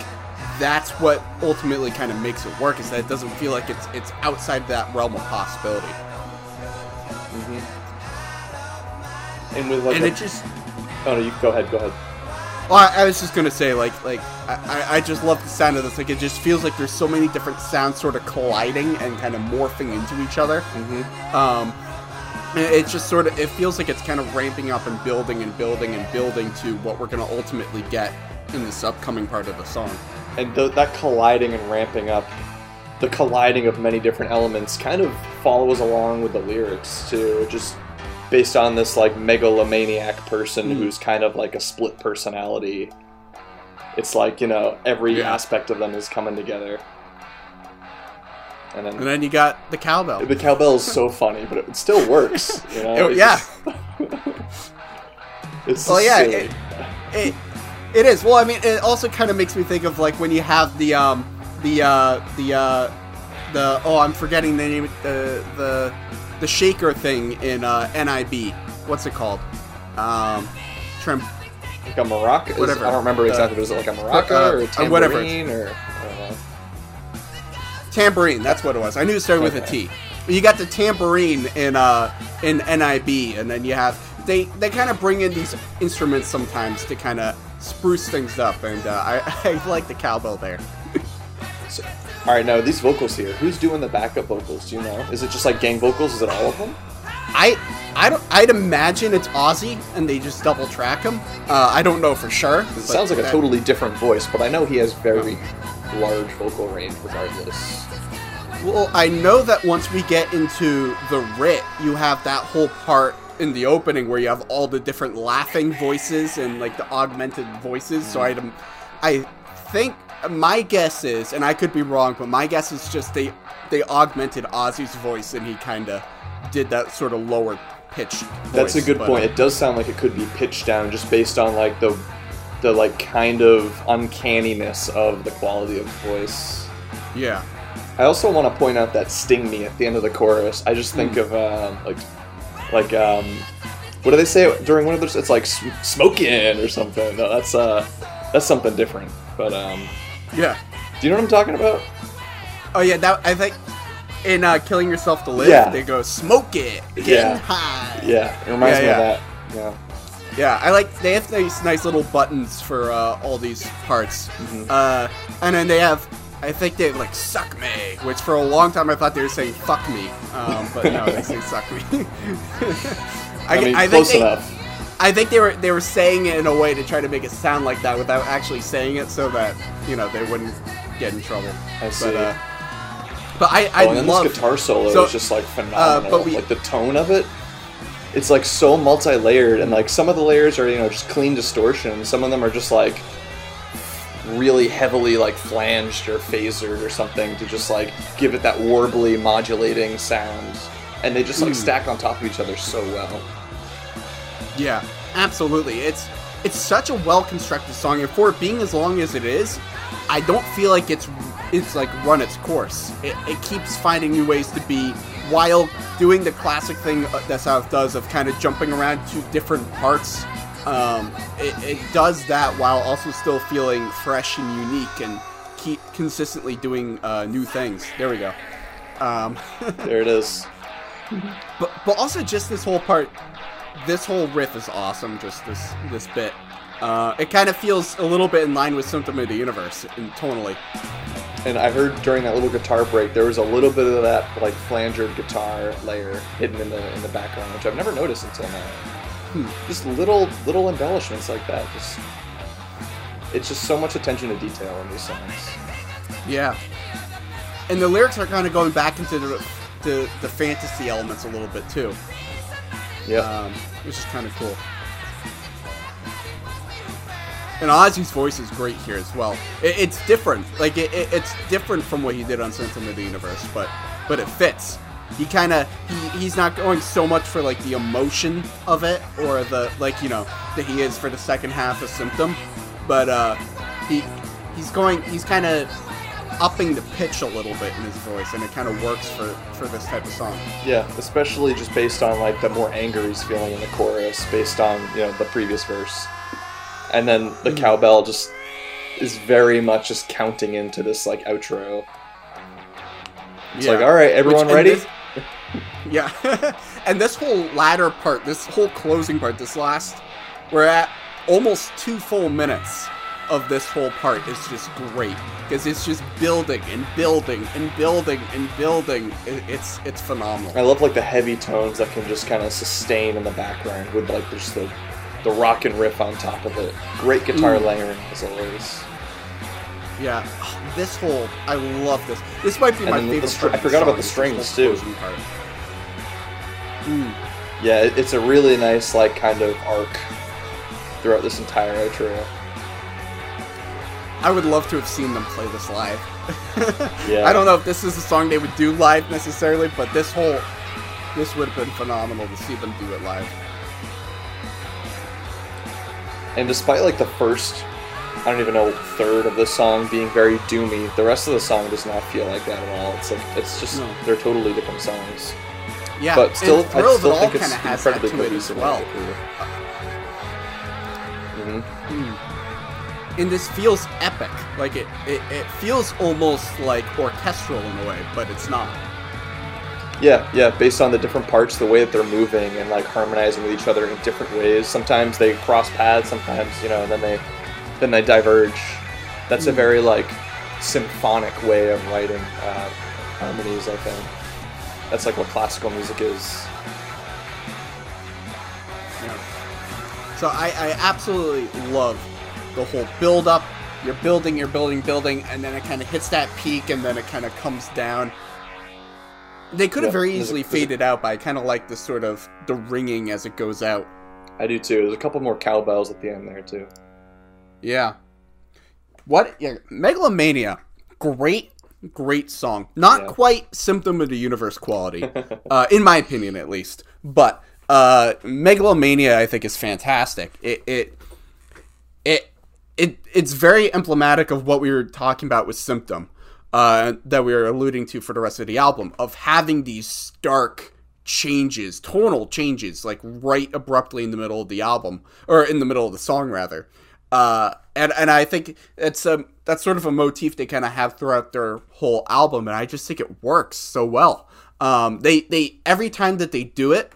that's what ultimately kind of makes it work. Is that it doesn't feel like it's it's outside that realm of possibility, And with like and a- it just oh no, you go ahead, go ahead. Well, I, I was just gonna say, like, like I, I- I just love the sound of this. Like, it just feels like there's so many different sounds sort of colliding and kind of morphing into each other. Mm-hmm. Um, and it just sort of it feels like it's kind of ramping up and building and building and building to what we're gonna ultimately get in this upcoming part of the song. and th- that colliding and ramping up the colliding of many different elements kind of follows along with the lyrics too just based on this like megalomaniac person Mm. who's kind of like a split personality it's like you know every Yeah. aspect of them is coming together and then, And then you got the cowbell. the cowbell is so funny but it still works you know Oh, It's yeah. just- it's Well, yeah, it- It, it is. Well, I mean, it also kind of makes me think of like when you have the um the uh the uh the oh I'm forgetting the name the the the shaker thing in uh NIB. What's it called? Um, trim. like a maraca Whatever. i don't remember Uh, exactly is it like a maraca uh, or a uh, tambourine whatever. or I don't know. tambourine. That's what it was. I knew it started with a Okay. T. You got the tambourine in uh in NIB, and then you have they they kind of bring in these instruments sometimes to kind of spruce things up, and uh, I I like the cowbell there. So, all right, now these vocals here. Who's doing the backup vocals? Do you know? Is it just like gang vocals? Is it all of them? I I don't I'd imagine it's Ozzy, and they just double track him. Uh, I don't know for sure. It sounds like a totally different voice, but I know he has very large vocal range, regardless. Well, I know that once we get into the writ, you have that whole part in the opening where you have all the different laughing voices and like the augmented voices. So I, I think my guess is, and I could be wrong, but my guess is just they they augmented Ozzy's voice and he kind of did that sort of lower pitched. That's a good but, point. uh, It does sound like it could be pitched down just based on like the the like kind of uncanniness of the quality of voice. yeah. I also want to point out that "Sting Me" at the end of the chorus. I just think of um, like, like um, what do they say during one of those? It's like sm- "smoking" or something. No, that's uh, that's something different. But um, Yeah. do you know what I'm talking about? Oh yeah. That I think in uh, "Killing Yourself to Live," Yeah. they go "Smoke it, Yeah. high." Yeah, it reminds Yeah, me of that. Yeah. Yeah, I like they have these nice little buttons for uh, all these parts, Mm-hmm. uh, and then they have. I think they have like "suck me," which for a long time I thought they were saying "fuck me," um, but no, they say "suck me." I, mean, think close they, enough. I think they were they were saying it in a way to try to make it sound like that without actually saying it, so that you know they wouldn't get in trouble. I see. But, uh, but I I oh, and love this guitar solo so, is just like phenomenal. but we- like the tone of it, it's like so multi-layered, and like some of the layers are you know just clean distortion. Some of them are just like really heavily like flanged or phasered or something to just like give it that warbly modulating sound, and they just like Mm. stack on top of each other so well. Yeah, absolutely. It's it's such a well constructed song, and for it being as long as it is, I don't feel like it's it's like run its course. It, it keeps finding new ways to be while doing the classic thing uh, that South does of kind of jumping around to different parts. Um, it, it does that while also still feeling fresh and unique and keep consistently doing uh, new things. There we go. Um, there it is. but but also just this whole part, this whole riff is awesome. Just this this bit. Uh, it kind of feels a little bit in line with Symptom of the Universe, in, tonally. And I heard during that little guitar break, there was a little bit of that like flangered guitar layer hidden in the in the background, which I've never noticed until now. Hmm. Just little little embellishments like that. Just it's just so much attention to detail in these songs. Yeah, and the lyrics are kind of going back into the the, the fantasy elements a little bit too. Yeah, um, which is kind of cool. And Ozzy's voice is great here as well. It, it's different, like it, it, it's different from what he did on Symptom of the Universe, but but it fits. He kind of he, he's not going so much for like the emotion of it or the like you know that he is for the second half of Symptom, but uh, he he's going he's kind of upping the pitch a little bit in his voice, and it kind of works for for this type of song. Yeah, especially just based on like the more anger he's feeling in the chorus, based on you know the previous verse and then the mm-hmm. cowbell just is very much just counting into this like outro. It's yeah. like, all right, everyone Which, ready? This, yeah, and this whole latter part, this whole closing part, this last, we're at almost two full minutes of this whole part is just great because it's just building and building and building and building. it's it's phenomenal. I love like the heavy tones that can just kind of sustain in the background with like just the the rock and riff on top of it. Great guitar mm. layering as always. Yeah, oh, this whole I love this. This might be and my favorite. Str- I forgot about the strings too. Mm. Yeah, it's a really nice like kind of arc throughout this entire outro. I would love to have seen them play this live. yeah. I don't know if this is a song they would do live necessarily, but this whole this would have been phenomenal to see them do it live. And despite like the first, I don't even know third of the song being very doomy, the rest of the song does not feel like that at all. It's like it's just no. they're totally different songs. Yeah, but still, I still think it's incredibly cohesive. Well, mm-hmm. Hmm. and this feels epic. Like it, it, it feels almost like orchestral in a way, but it's not. Yeah, yeah, based on the different parts, the way that they're moving and like harmonizing with each other in different ways. Sometimes they cross paths, sometimes, you know, and then they then they diverge. That's mm. a hmm. very like symphonic way of writing uh, harmonies, I think. That's like what classical music is. Yeah. So I, I absolutely love the whole build up. You're building, you're building, building, and then it kind of hits that peak, and then it kind of comes down they could have yeah, very easily faded out, but I kind of like the sort of the ringing as it goes out. I do too. There's a couple more cowbells at the end there too. Yeah. What? Yeah, Megalomania. Great, great song. Not yeah. quite symptom of the universe quality, uh, in my opinion, at least. But uh, Megalomania, I think, is fantastic. It, it, it, it, it's very emblematic of what we were talking about with Symptom uh, that we are alluding to for the rest of the album of having these stark changes, tonal changes, like right abruptly in the middle of the album or in the middle of the song rather. Uh, and and I think it's a that's sort of a motif they kind of have throughout their whole album, and I just think it works so well. Um, they they every time that they do it,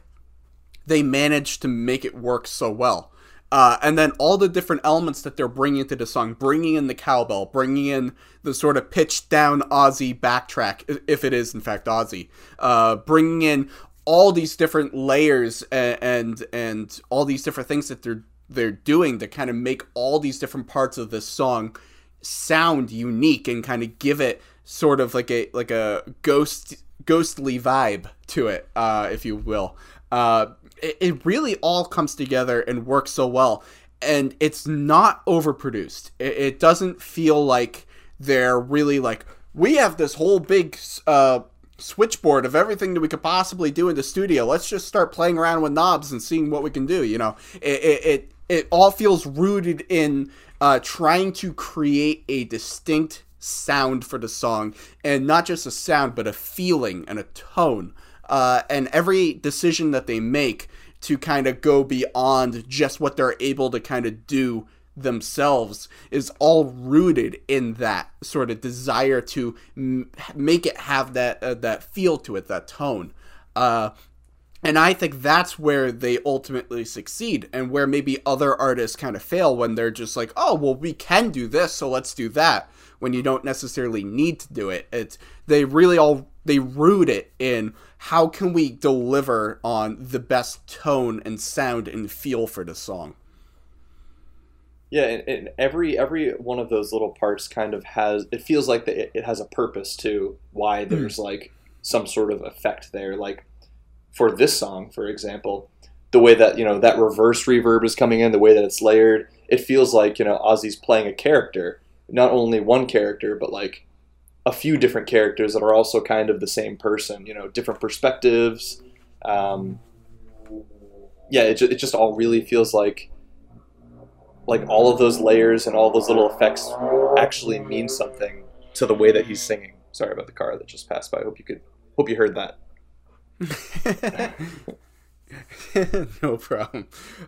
they manage to make it work so well. Uh, and then all the different elements that they're bringing into the song, bringing in the cowbell, bringing in the sort of pitched down Ozzy backtrack, if it is in fact Ozzy, uh, bringing in all these different layers and, and, and all these different things that they're they're doing to kind of make all these different parts of this song sound unique and kind of give it sort of like a like a ghost ghostly vibe to it, uh, if you will. Uh, it, it really all comes together and works so well. And it's not overproduced. It, it doesn't feel like they're really like, we have this whole big uh, switchboard of everything that we could possibly do in the studio. Let's just start playing around with knobs and seeing what we can do. You know, it it it, it all feels rooted in uh, trying to create a distinct sound for the song, and not just a sound, but a feeling and a tone uh, and every decision that they make to kind of go beyond just what they're able to kind of do themselves is all rooted in that sort of desire to m- make it have that uh, that feel to it, that tone. Uh, and I think that's where they ultimately succeed, and where maybe other artists kind of fail when they're just like, "Oh, well, we can do this, so let's do that." When you don't necessarily need to do it, it's they really all they root it in how can we deliver on the best tone and sound and feel for the song. Yeah, and, and, every every one of those little parts kind of has it feels like the, it, it has a purpose to why hmm. there's mm. like some sort of effect there. Like for this song, for example, the way that you know that reverse reverb is coming in, the way that it's layered, it feels like you know Ozzy's playing a character, not only one character, but like a few different characters that are also kind of the same person. You know, different perspectives. Um, yeah, it, it just all really feels like like all of those layers and all those little effects actually mean something to the way that he's singing. Sorry about the car that just passed by. I hope you could hope you heard that. no problem.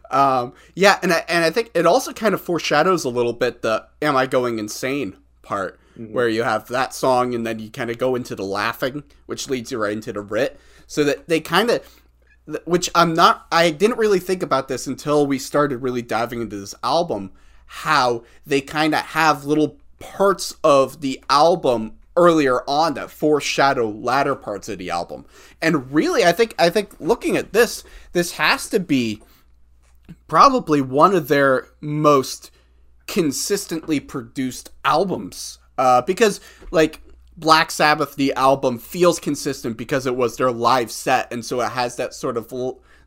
Um, yeah, and I, and I think it also kind of foreshadows a little bit the "Am I going insane?" Part, mm-hmm. where you have that song and then you kind of go into the laughing, which leads you right into the writ. So that they kind of, which I'm not, I didn't really think about this until we started really diving into this album, how they kind of have little parts of the album earlier on that foreshadow latter parts of the album. And really, I think I think looking at this, this has to be probably one of their most consistently produced albums. Uh, because like Black Sabbath, the album feels consistent because it was their live set, and so it has that sort of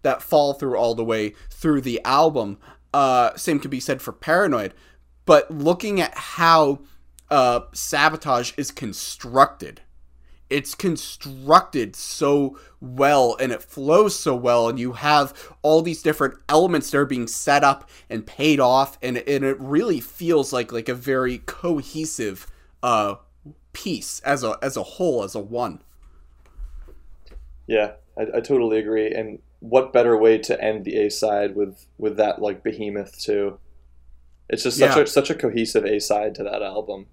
that fall through all the way through the album. Uh, same can be said for Paranoid. But looking at how uh, sabotage is constructed. It's constructed so well and it flows so well, and you have all these different elements that are being set up and paid off, and, and it really feels like like a very cohesive uh, piece as a as a whole, as a one. Yeah, I, I totally agree. And what better way to end the A side with with that like behemoth too? It's just such yeah. a such a cohesive A side to that album.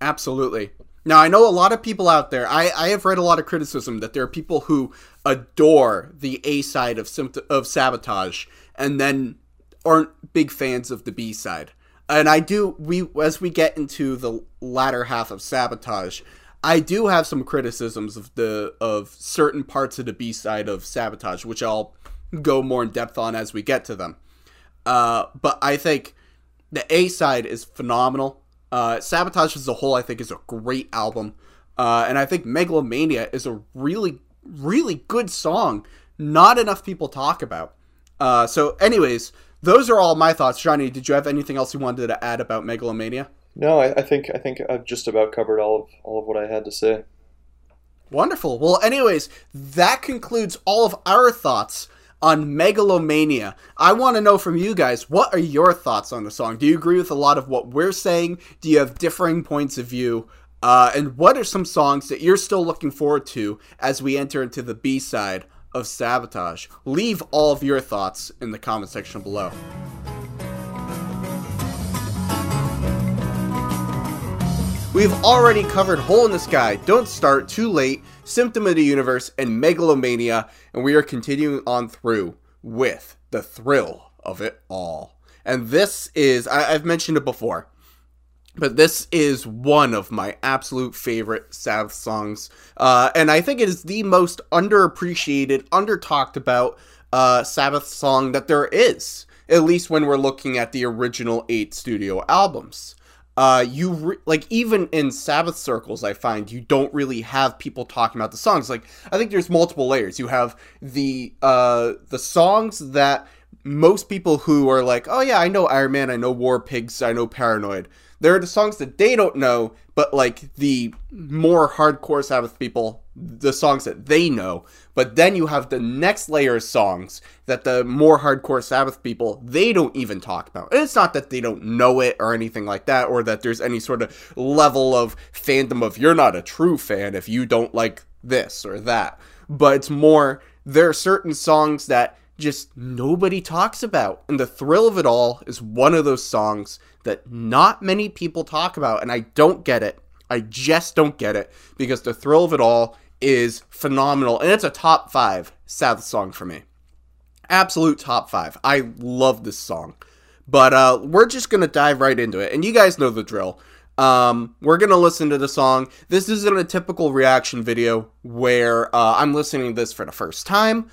Absolutely. Now, I know a lot of people out there, I, I have read a lot of criticism that there are people who adore the A side of, of Sabotage and then aren't big fans of the B side. And I do, we as we get into the latter half of Sabotage, I do have some criticisms of the of certain parts of the B side of Sabotage, which I'll go more in depth on as we get to them. Uh, but I think the A side is phenomenal. Uh, Sabotage as a whole, I think, is a great album. Uh, and I think Megalomania is a really, really good song. Not enough people talk about. Uh, so, anyways, those are all my thoughts. Johnny, did you have anything else you wanted to add about Megalomania? No, I, I think I think I've just about covered all of all of what I had to say. Wonderful. Well, anyways, that concludes all of our thoughts on Megalomania. I want to know from you guys, what are your thoughts on the song? Do you agree with a lot of what we're saying? Do you have differing points of view? Uh, and what are some songs that you're still looking forward to as we enter into the B side of Sabotage? Leave all of your thoughts in the comment section below. We've already covered Hole in the Sky, Don't Start, Too Late, Symptom of the Universe, and Megalomania, and we are continuing on through with the thrill of it all. And this is, I, have mentioned it before, but this is one of my absolute favorite Sabbath songs. Uh, and I think it is the most underappreciated, under talked about uh, Sabbath song that there is, at least when we're looking at the original eight studio albums uh, you re- like even in Sabbath circles, I find you don't really have people talking about the songs. Like I think there's multiple layers. You have the uh the songs that most people who are like, oh yeah, I know Iron Man, I know War Pigs, I know Paranoid. There are the songs that they don't know, but like the more hardcore Sabbath people, the songs that they know. But then you have the next layer of songs that the more hardcore Sabbath people, they don't even talk about. And it's not that they don't know it or anything like that, or that there's any sort of level of fandom of you're not a true fan if you don't like this or that. But it's more, there are certain songs that just nobody talks about. And The Thrill of It All is one of those songs that not many people talk about, and I don't get it. I just don't get it because The Thrill of It All is phenomenal, and it's a top five Sabbath song for me. Absolute top five. I love this song. But uh, we're just going to dive right into it. And you guys know the drill. Um, we're going to listen to the song. This isn't a typical reaction video where uh, I'm listening to this for the first time.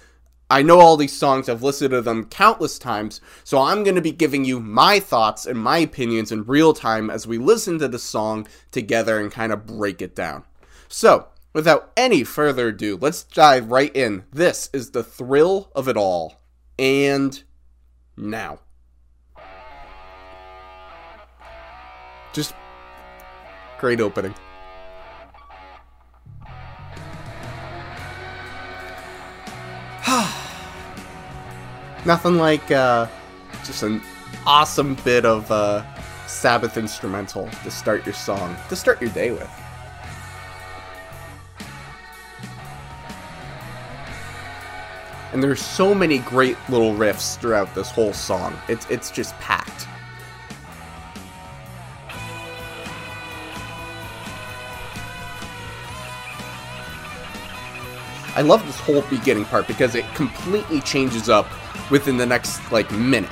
I know all these songs, I've listened to them countless times, so I'm going to be giving you my thoughts and my opinions in real time as we listen to the song together and kind of break it down. So, without any further ado, let's dive right in. This is the thrill of it all. And now. Just great opening. Nothing like uh, just an awesome bit of uh, Sabbath instrumental to start your song, to start your day with. And there's so many great little riffs throughout this whole song. It's it's just packed. I love this whole beginning part because it completely changes up within the next like minute.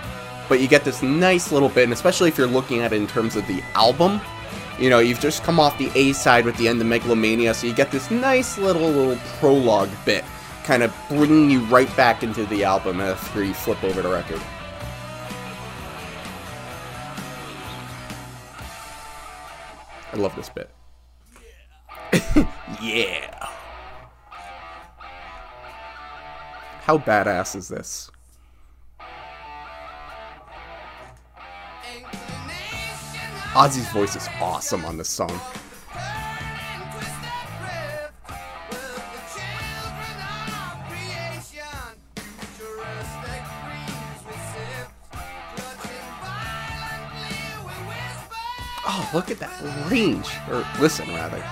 But you get this nice little bit, and especially if you're looking at it in terms of the album, you know, you've just come off the A side with the end of Megalomania, so you get this nice little little prologue bit, kind of bringing you right back into the album after you flip over the record. I love this bit. yeah. How badass is this? Ozzy's voice is awesome on this song. Oh, look at that range. Or listen, rather.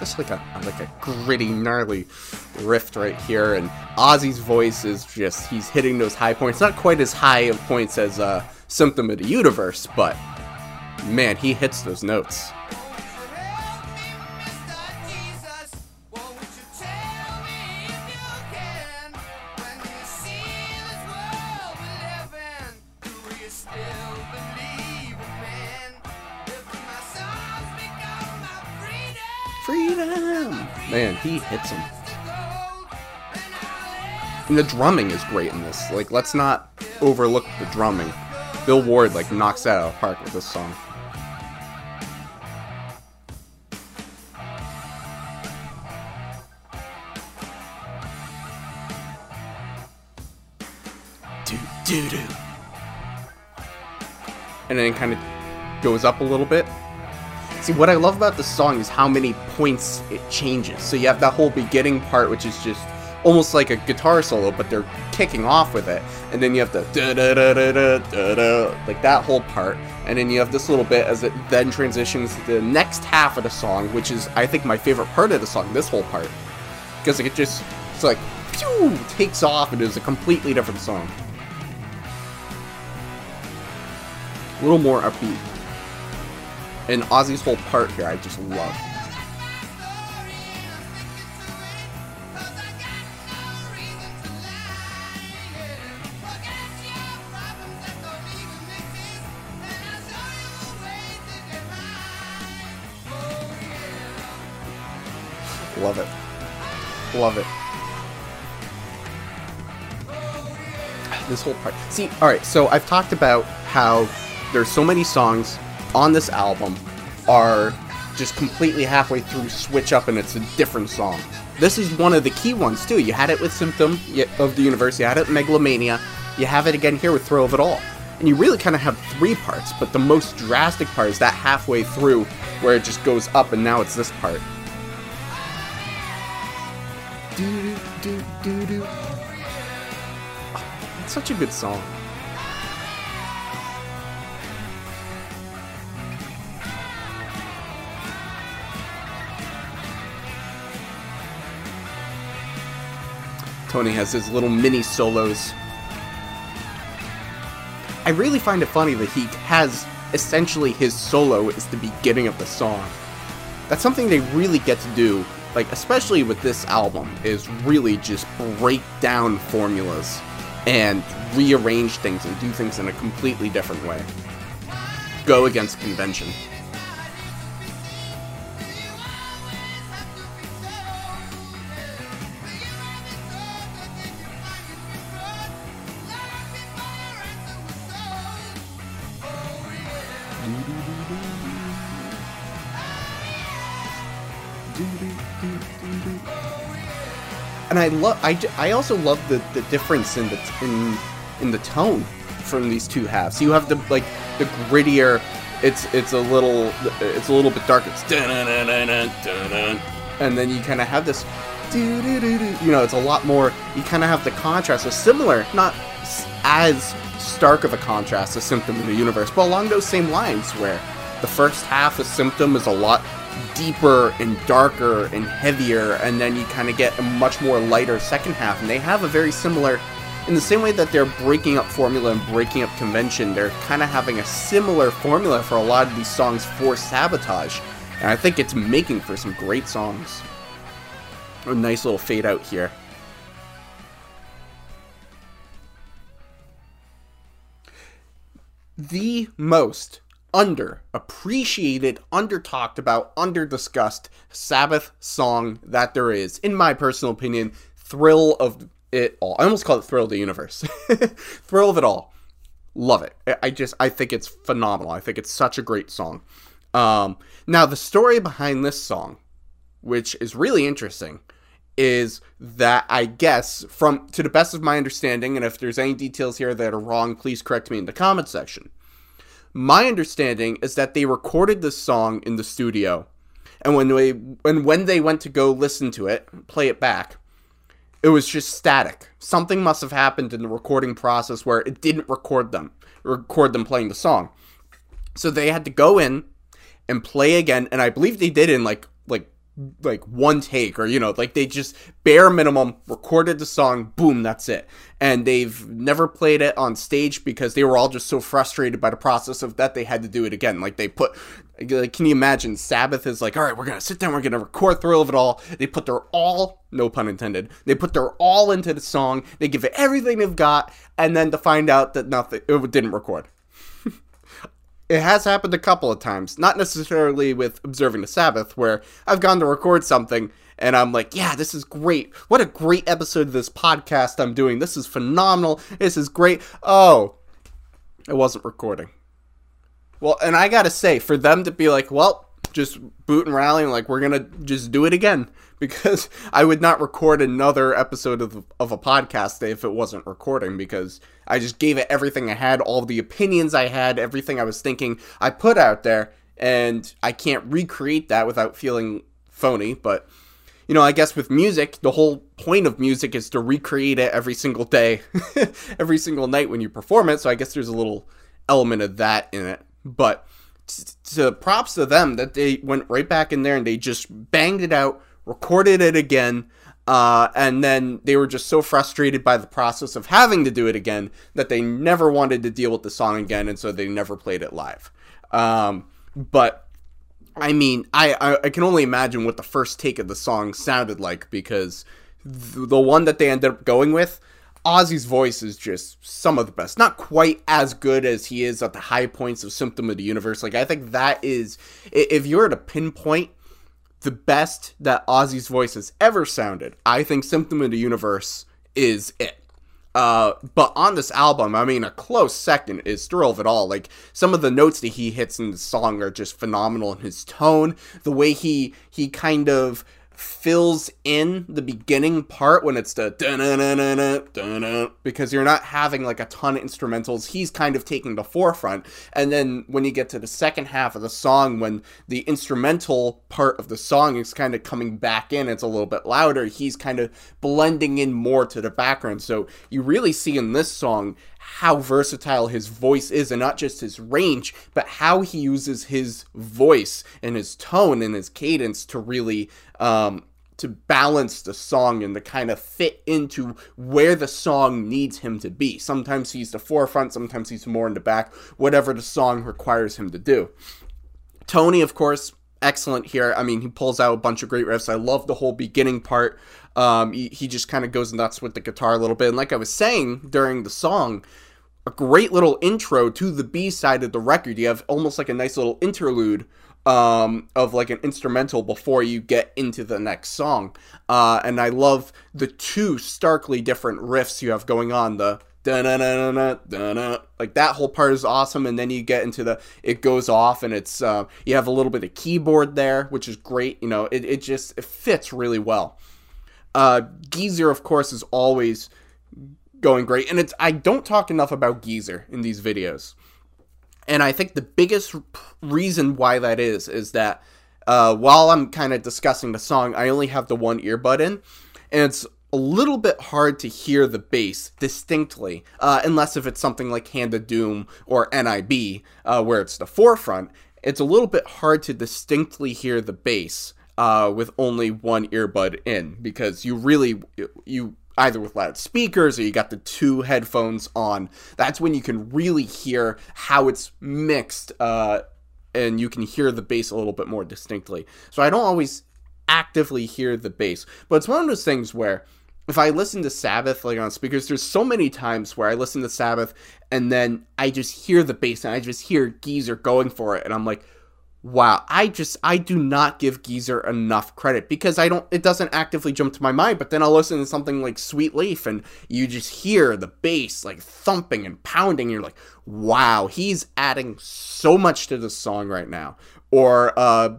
just like a like a gritty, gnarly riff right here, and Ozzy's voice is just he's hitting those high points. Not quite as high of points as uh, Symptom of the Universe, but man, he hits those notes. Freedom! Man, he hits him. And the drumming is great in this. Like, let's not overlook the drumming. Bill Ward, like, knocks that out of the park with this song. Do, do, do. And then it kind of goes up a little bit. See, what I love about the song is how many points it changes. So you have that whole beginning part, which is just almost like a guitar solo, but they're kicking off with it. And then you have the da da da da da da da, like that whole part. And then you have this little bit as it then transitions to the next half of the song, which is, I think, my favorite part of the song, this whole part. Because it just, it's like, phew, takes off and is a completely different song. A little more upbeat. And Ozzy's whole part here, I just love. Love it. Love it. This whole part. See, alright, so I've talked about how there's so many songs on this album are just completely halfway through switch up and it's a different song. This is one of the key ones too. You had it with Symptom of the Universe, you had it Megalomania, you have it again here with Thrill of It All. And you really kind of have three parts, but the most drastic part is that halfway through where it just goes up and now it's this part. Do do. Oh, it's such a good song. Tony has his little mini solos. I really find it funny that he has essentially his solo is the beginning of the song. That's something they really get to do, like especially with this album, is really just break down formulas and rearrange things and do things in a completely different way. Go against convention. And I love I, I also love the, the difference in the in in the tone from these two halves. You have the like the grittier. It's it's a little it's a little bit darker. It's and then you kind of have this. You know, it's a lot more. You kind of have the contrast. A similar, not as stark of a contrast as Symptom in the Universe, but along those same lines where the first half of Symptom is a lot deeper and darker and heavier, and then you kind of get a much more lighter second half. And they have a very similar, in the same way that they're breaking up formula and breaking up convention, they're kind of having a similar formula for a lot of these songs for Sabotage. And I think it's making for some great songs. A nice little fade out here. The most under appreciated, under talked about, under discussed Sabbath song that there is, in my personal opinion, thrill of it all. I almost call it thrill of the universe. thrill of it all. Love it. I just I think it's phenomenal. I think it's such a great song. Um, now the story behind this song, which is really interesting, is that I guess from to the best of my understanding, and if there's any details here that are wrong, please correct me in the comment section my understanding is that they recorded this song in the studio, and when they when when they went to go listen to it, play it back, it was just static. Something must have happened in the recording process where it didn't record them, record them playing the song. So they had to go in and play again, and I believe they did in like like like one take or you know like they just bare minimum recorded the song boom that's it. And they've never played it on stage because they were all just so frustrated by the process of that they had to do it again. Like they put like can you imagine? Sabbath is like all right we're gonna sit down we're gonna record thrill of it all. They put their all no pun intended they put their all into the song they give it everything they've got and then to find out that nothing it didn't record it has happened a couple of times, not necessarily with observing the Sabbath, where I've gone to record something and I'm like, yeah, this is great. What a great episode of this podcast I'm doing. This is phenomenal. This is great. Oh, it wasn't recording. Well, and I gotta say, for them to be like, well, just boot and rally, and like, we're gonna just do it again because I would not record another episode of, of a podcast if it wasn't recording because I just gave it everything I had, all the opinions I had, everything I was thinking I put out there, and I can't recreate that without feeling phony. But, you know, I guess with music, the whole point of music is to recreate it every single day, every single night when you perform it, so I guess there's a little element of that in it. But to props to them that they went right back in there and they just banged it out recorded it again, uh, and then they were just so frustrated by the process of having to do it again that they never wanted to deal with the song again, and so they never played it live. Um, but I mean, I, I, can only imagine what the first take of the song sounded like because th- the one that they ended up going with. Ozzy's voice is just some of the best. Not quite as good as he is at the high points of Symptom of the Universe. Like, I think that is, if you're to pinpoint the best that Ozzy's voice has ever sounded. I think Symptom of the Universe is it. Uh, but on this album, I mean, a close second is Thrill of It All. Like, some of the notes that he hits in the song are just phenomenal in his tone, the way he, he kind of fills in the beginning part when it's the because you're not having like a ton of instrumentals. He's kind of taking the forefront. And then when you get to the second half of the song, when the instrumental part of the song is kind of coming back in, it's a little bit louder, he's kind of blending in more to the background. So you really see in this song how versatile his voice is and not just his range, but how he uses his voice and his tone and his cadence to really um, to balance the song and to kind of fit into where the song needs him to be. Sometimes he's the forefront, sometimes he's more in the back, whatever the song requires him to do. Tony, of course, excellent here. I mean, he pulls out a bunch of great riffs. I love the whole beginning part. Um, he, he just kind of goes nuts with the guitar a little bit. And like I was saying during the song, a great little intro to the B side of the record. You have almost like a nice little interlude um, of like an instrumental before you get into the next song. Uh, and I love the two starkly different riffs you have going on. The da da da da da da. like that whole part is awesome and then you get into the it goes off and it's uh, you have a little bit of keyboard there which is great you know it, it just it fits really well uh, geezer of course is always going great. And it's i don't talk enough about geezer in these videos. And i think the biggest reason why that is is that uh, while i'm kind of discussing the song i only have the one earbud in. And it's a little bit hard to hear the bass distinctly, uh, unless if it's something like Hand of Doom or NIB, uh, where it's the forefront. It's a little bit hard to distinctly hear the bass uh, with only one earbud in because you really you either with loud speakers or you got the two headphones on. That's when you can really hear how it's mixed uh, and you can hear the bass a little bit more distinctly. So I don't always actively hear the bass, but it's one of those things where if I listen to Sabbath like on speakers, there's so many times where I listen to Sabbath and then I just hear the bass and I just hear Geezer going for it, and I'm like, wow, I just I do not give Geezer enough credit because I don't it doesn't actively jump to my mind, but then I'll listen to something like Sweet Leaf and you just hear the bass like thumping and pounding, and you're like, wow, he's adding so much to the song right now. Or uh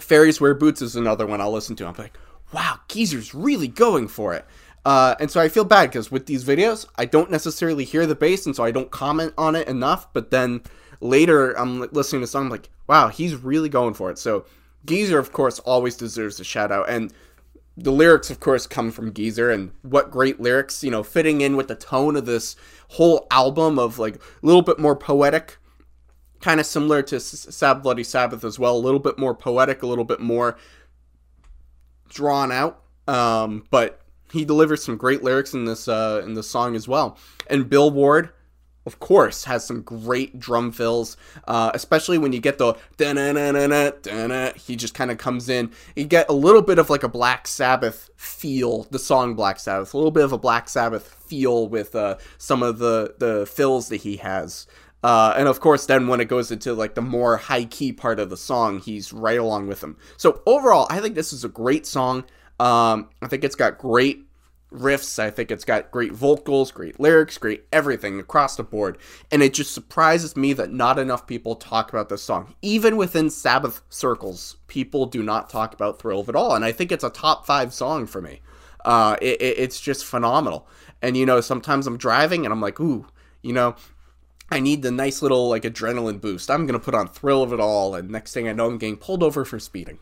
Fairies Wear Boots is another one I'll listen to. I'm like, wow, Geezer's really going for it. Uh, and so I feel bad because with these videos, I don't necessarily hear the bass, and so I don't comment on it enough. But then later, I'm listening to song, I'm like, wow, he's really going for it. So Geezer, of course, always deserves a shout out. And the lyrics, of course, come from Geezer, and what great lyrics, you know, fitting in with the tone of this whole album of like a little bit more poetic, kind of similar to Sab Bloody Sabbath as well, a little bit more poetic, a little bit more drawn out. Um, but he delivers some great lyrics in this uh, in this song as well. And Bill Ward, of course, has some great drum fills, uh, especially when you get the da-na-na-na-na, he just kind of comes in. You get a little bit of like a Black Sabbath feel, the song Black Sabbath, a little bit of a Black Sabbath feel with uh, some of the the fills that he has. Uh, and of course, then when it goes into like the more high key part of the song, he's right along with him. So overall, I think this is a great song. Um, I think it's got great riffs. I think it's got great vocals, great lyrics, great everything across the board. And it just surprises me that not enough people talk about this song. Even within Sabbath circles, people do not talk about Thrill of It All. And I think it's a top five song for me. Uh, it, it, it's just phenomenal. And, you know, sometimes I'm driving and I'm like, ooh, you know, I need the nice little like adrenaline boost. I'm gonna put on Thrill of It All, and next thing I know, I'm getting pulled over for speeding.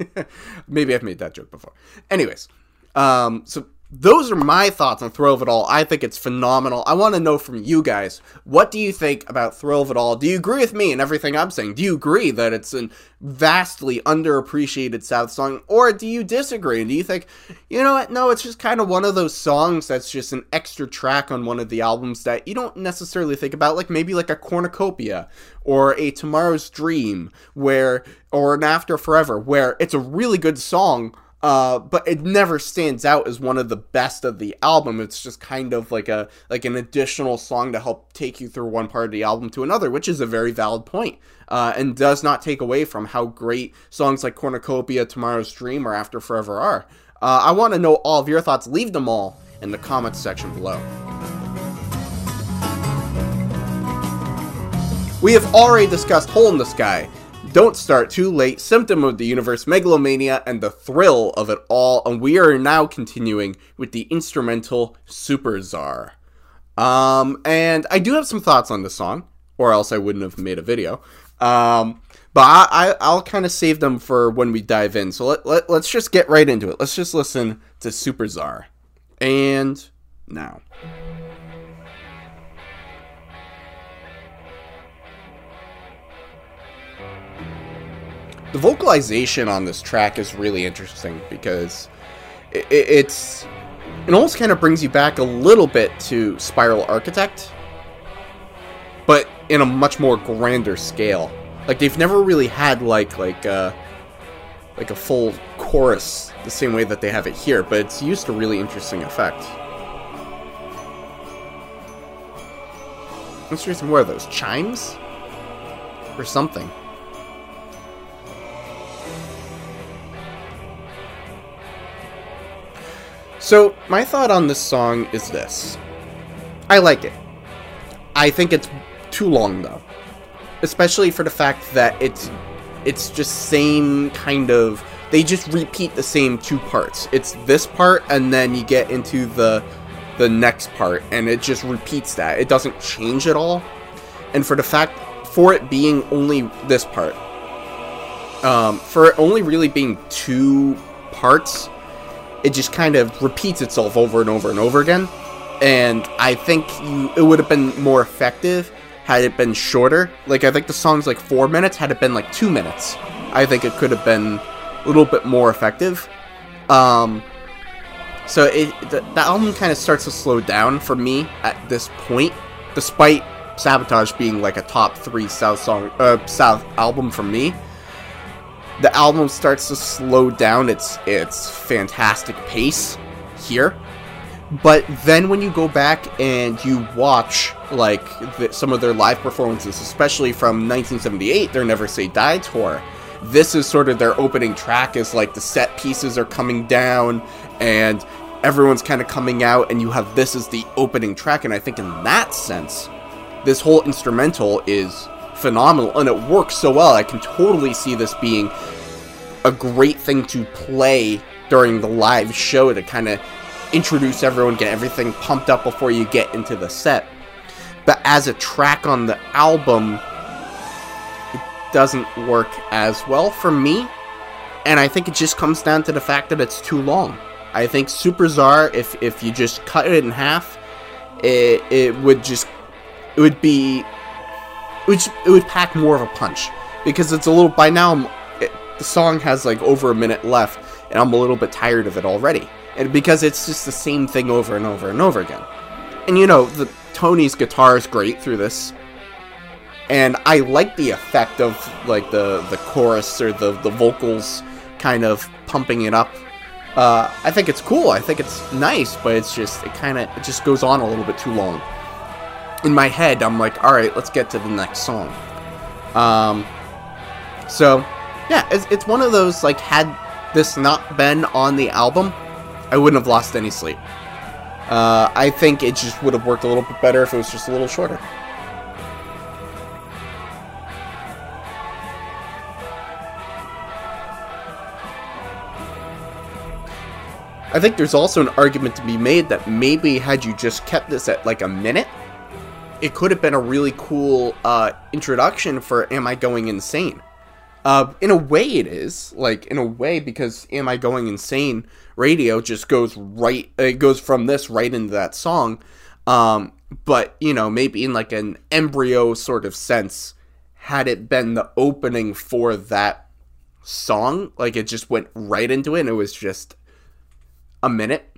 Maybe I've made that joke before. Anyways, um, so those are my thoughts on Thrill of It All. I think it's phenomenal. I want to know from you guys, what do you think about Thrill of It All? Do you agree with me and everything I'm saying? Do you agree that it's a vastly underappreciated Sab song, or do you disagree? And do you think, you know what? No, it's just kind of one of those songs that's just an extra track on one of the albums that you don't necessarily think about, like maybe like a Cornucopia or a Tomorrow's Dream, where or an After Forever, where it's a really good song uh, but it never stands out as one of the best of the album. It's just kind of like a like an additional song to help take you through one part of the album to another, which is a very valid point, uh, and does not take away from how great songs like Cornucopia, Tomorrow's Dream, or After Forever are. Uh, I want to know all of your thoughts. Leave them all in the comments section below. We have already discussed Hole in the Sky, don't Start Too Late, Symptom of the Universe, Megalomania, and the thrill of it all. And we are now continuing with the instrumental Supertzar. Um, and I do have some thoughts on this song, or else I wouldn't have made a video. Um, but I, will kind of save them for when we dive in. So let, let, let's just get right into it. Let's just listen to Supertzar. And now. The vocalization on this track is really interesting because it, it's it almost kind of brings you back a little bit to Spiral Architect, but in a much more grander scale. Like they've never really had like like uh, like a full chorus the same way that they have it here, but it's used a really interesting effect. Let's hear some more of those chimes or something? So, my thought on this song is this. I like it. I think it's too long though. Especially for the fact that it's it's just same kind of they just repeat the same two parts. It's this part and then you get into the the next part and it just repeats that. It doesn't change at all. And for the fact for it being only this part um, for it only really being two parts it just kind of repeats itself over and over and over again. And I think you, it would have been more effective had it been shorter. Like, I think the song's like four minutes. Had it been like two minutes, I think it could have been a little bit more effective. Um, so it, the, the album kind of starts to slow down for me at this point, despite Sabotage being like a top three Sab song, uh, Sab album for me the album starts to slow down its its fantastic pace here. But then when you go back and you watch like the, some of their live performances, especially from 1978, their Never Say Die tour, this is sort of their opening track. Is like the set pieces are coming down and everyone's kind of coming out, and you have this as the opening track. And I think in that sense, this whole instrumental is phenomenal and it works so well. I can totally see this being a great thing to play during the live show to kind of introduce everyone, get everything pumped up before you get into the set. But as a track on the album, it doesn't work as well for me. And I think it just comes down to the fact that it's too long. I think Supertzar, if if you just cut it in half, it it would just it would be would, it would pack more of a punch. Because it's a little by now it, the song has like over a minute left and I'm a little bit tired of it already. And because it's just the same thing over and over and over again. And you know the Tony's guitar is great through this. And I like the effect of like the the chorus or the the vocals kind of pumping it up. Uh, I think it's cool. I think it's nice but it's just it kind of it just goes on a little bit too long in my head, I'm like, all right, let's get to the next song. Um, so yeah, it's, it's one of those like had this not been on the album, I wouldn't have lost any sleep. Uh, I think it just would have worked a little bit better if it was just a little shorter. I think there's also an argument to be made that maybe had you just kept this at like a minute, it could have been a really cool uh, introduction for Am I Going Insane? Uh, in a way, it is like in a way because "Am I Going Insane" radio just goes right. It goes from this right into that song. Um, but you know, maybe in like an embryo sort of sense, had it been the opening for that song, like it just went right into it, and it was just a minute.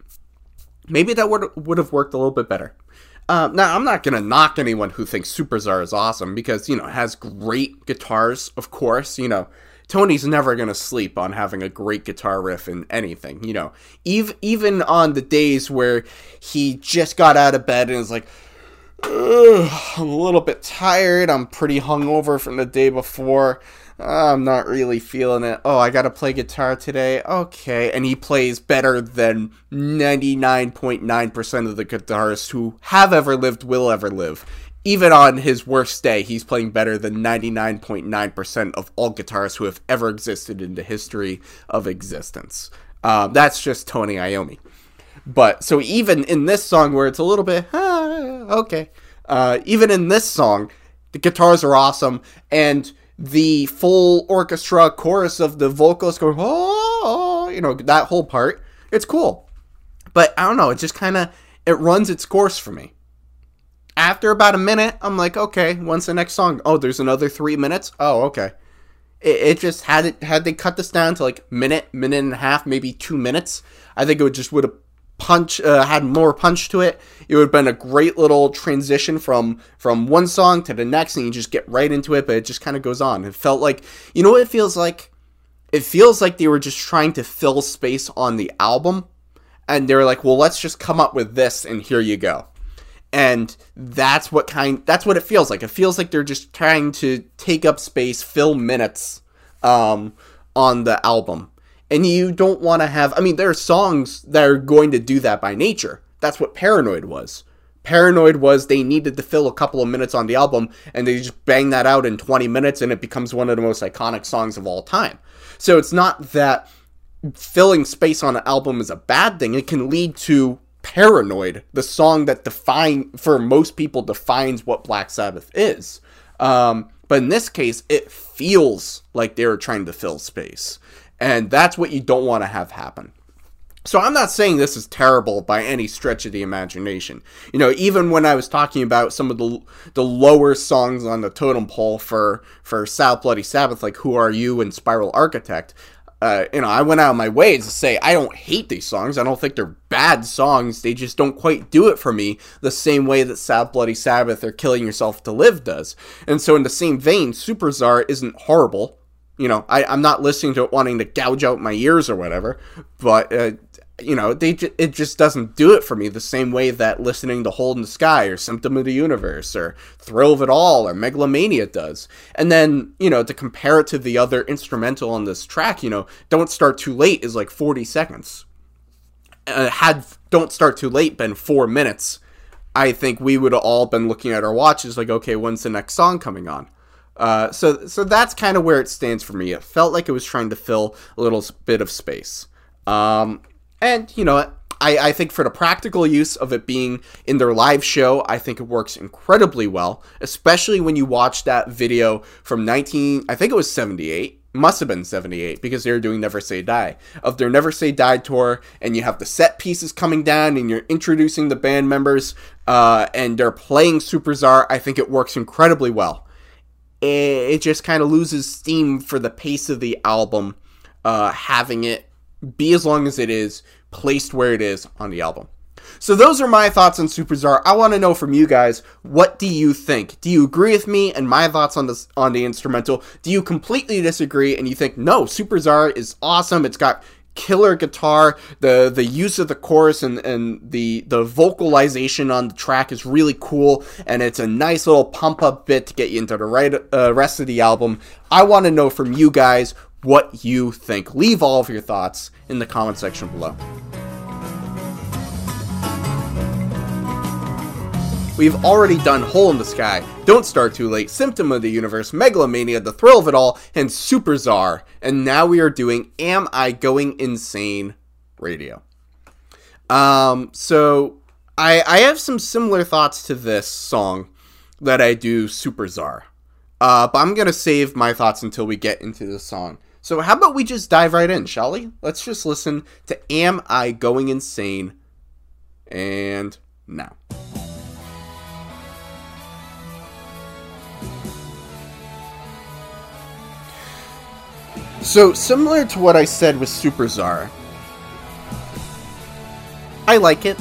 Maybe that would would have worked a little bit better. Uh, now, I'm not going to knock anyone who thinks Supertzar is awesome because, you know, it has great guitars, of course. You know, Tony's never going to sleep on having a great guitar riff in anything, you know. Even, even on the days where he just got out of bed and is like, I'm a little bit tired, I'm pretty hungover from the day before. I'm not really feeling it. Oh, I gotta play guitar today. Okay. And he plays better than 99.9% of the guitarists who have ever lived, will ever live. Even on his worst day, he's playing better than 99.9% of all guitarists who have ever existed in the history of existence. Uh, that's just Tony Iommi. But so even in this song where it's a little bit, ah, okay, uh, even in this song, the guitars are awesome and the full orchestra chorus of the vocals going, oh, you know, that whole part. It's cool. But I don't know, it just kind of it runs its course for me. After about a minute, I'm like, okay, when's the next song? Oh, there's another three minutes? Oh, okay. it, it just had it had they cut this down to like minute, minute and a half, maybe two minutes, I think it would just would have punch uh, had more punch to it. It would have been a great little transition from from one song to the next, and you just get right into it. But it just kind of goes on. It felt like you know what it feels like. It feels like they were just trying to fill space on the album, and they were like, "Well, let's just come up with this, and here you go." And that's what kind. That's what it feels like. It feels like they're just trying to take up space, fill minutes um, on the album and you don't want to have, I mean, there are songs that are going to do that by nature. That's what Paranoid was. Paranoid was they needed to fill a couple of minutes on the album, and they just bang that out in 20 minutes, and it becomes one of the most iconic songs of all time. So it's not that filling space on an album is a bad thing. It can lead to Paranoid, the song that define for most people defines what Black Sabbath is. Um, but in this case, it feels like they were trying to fill space. And that's what you don't want to have happen. So I'm not saying this is terrible by any stretch of the imagination. You know, even when I was talking about some of the the lower songs on the totem pole for for Sab Bloody Sabbath, like "Who Are You" and "Spiral Architect," uh, you know, I went out of my way to say I don't hate these songs. I don't think they're bad songs. They just don't quite do it for me the same way that Sab Bloody Sabbath or "Killing Yourself to Live" does. And so, in the same vein, Supertzar isn't horrible you know, I, I'm not listening to it wanting to gouge out my ears or whatever, but uh, you know, they it just doesn't do it for me the same way that listening to Hole in the Sky or Symptom of the Universe or Thrill of It All or Megalomania does. And then, you know, to compare it to the other instrumental on this track, you know, Don't Start Too Late is like 40 seconds. Uh, had Don't Start Too Late been four minutes, I think we would have all been looking at our watches like, okay, when's the next song coming on? Uh, so so that's kind of where it stands for me. It felt like it was trying to fill a little bit of space. Um, and you know I, I think for the practical use of it being in their live show, I think it works incredibly well, especially when you watch that video from 19, I think it was 78, must have been 78 because they were doing Never Say Die of their Never Say Die tour, and you have the set pieces coming down, and you're introducing the band members, uh, and they're playing Supertzar. I think it works incredibly well it just kind of loses steam for the pace of the album, uh, having it be as long as it is placed where it is on the album. So those are my thoughts on Supertzar. I want to know from you guys, what do you think? Do you agree with me and my thoughts on this on the instrumental? Do you completely disagree and you think no, Supertzar is awesome. It's got killer guitar. The the use of the chorus and, and the the vocalization on the track is really cool, and it's a nice little pump up bit to get you into the right uh, rest of the album. I want to know from you guys what you think. Leave all of your thoughts in the comment section below. We've already done Hole in the Sky, Don't Start Too Late, Symptom of the Universe, Megalomania, The Thrill of It All, and Supertzar. And now we are doing Am I Going Insane Radio. Um, so I, I have some similar thoughts to this song that I do Supertzar. Uh, but I'm going to save my thoughts until we get into the song. So how about we just dive right in, shall we? Let's just listen to Am I Going Insane? And now. So, similar to what I said with Supertzar, I like it.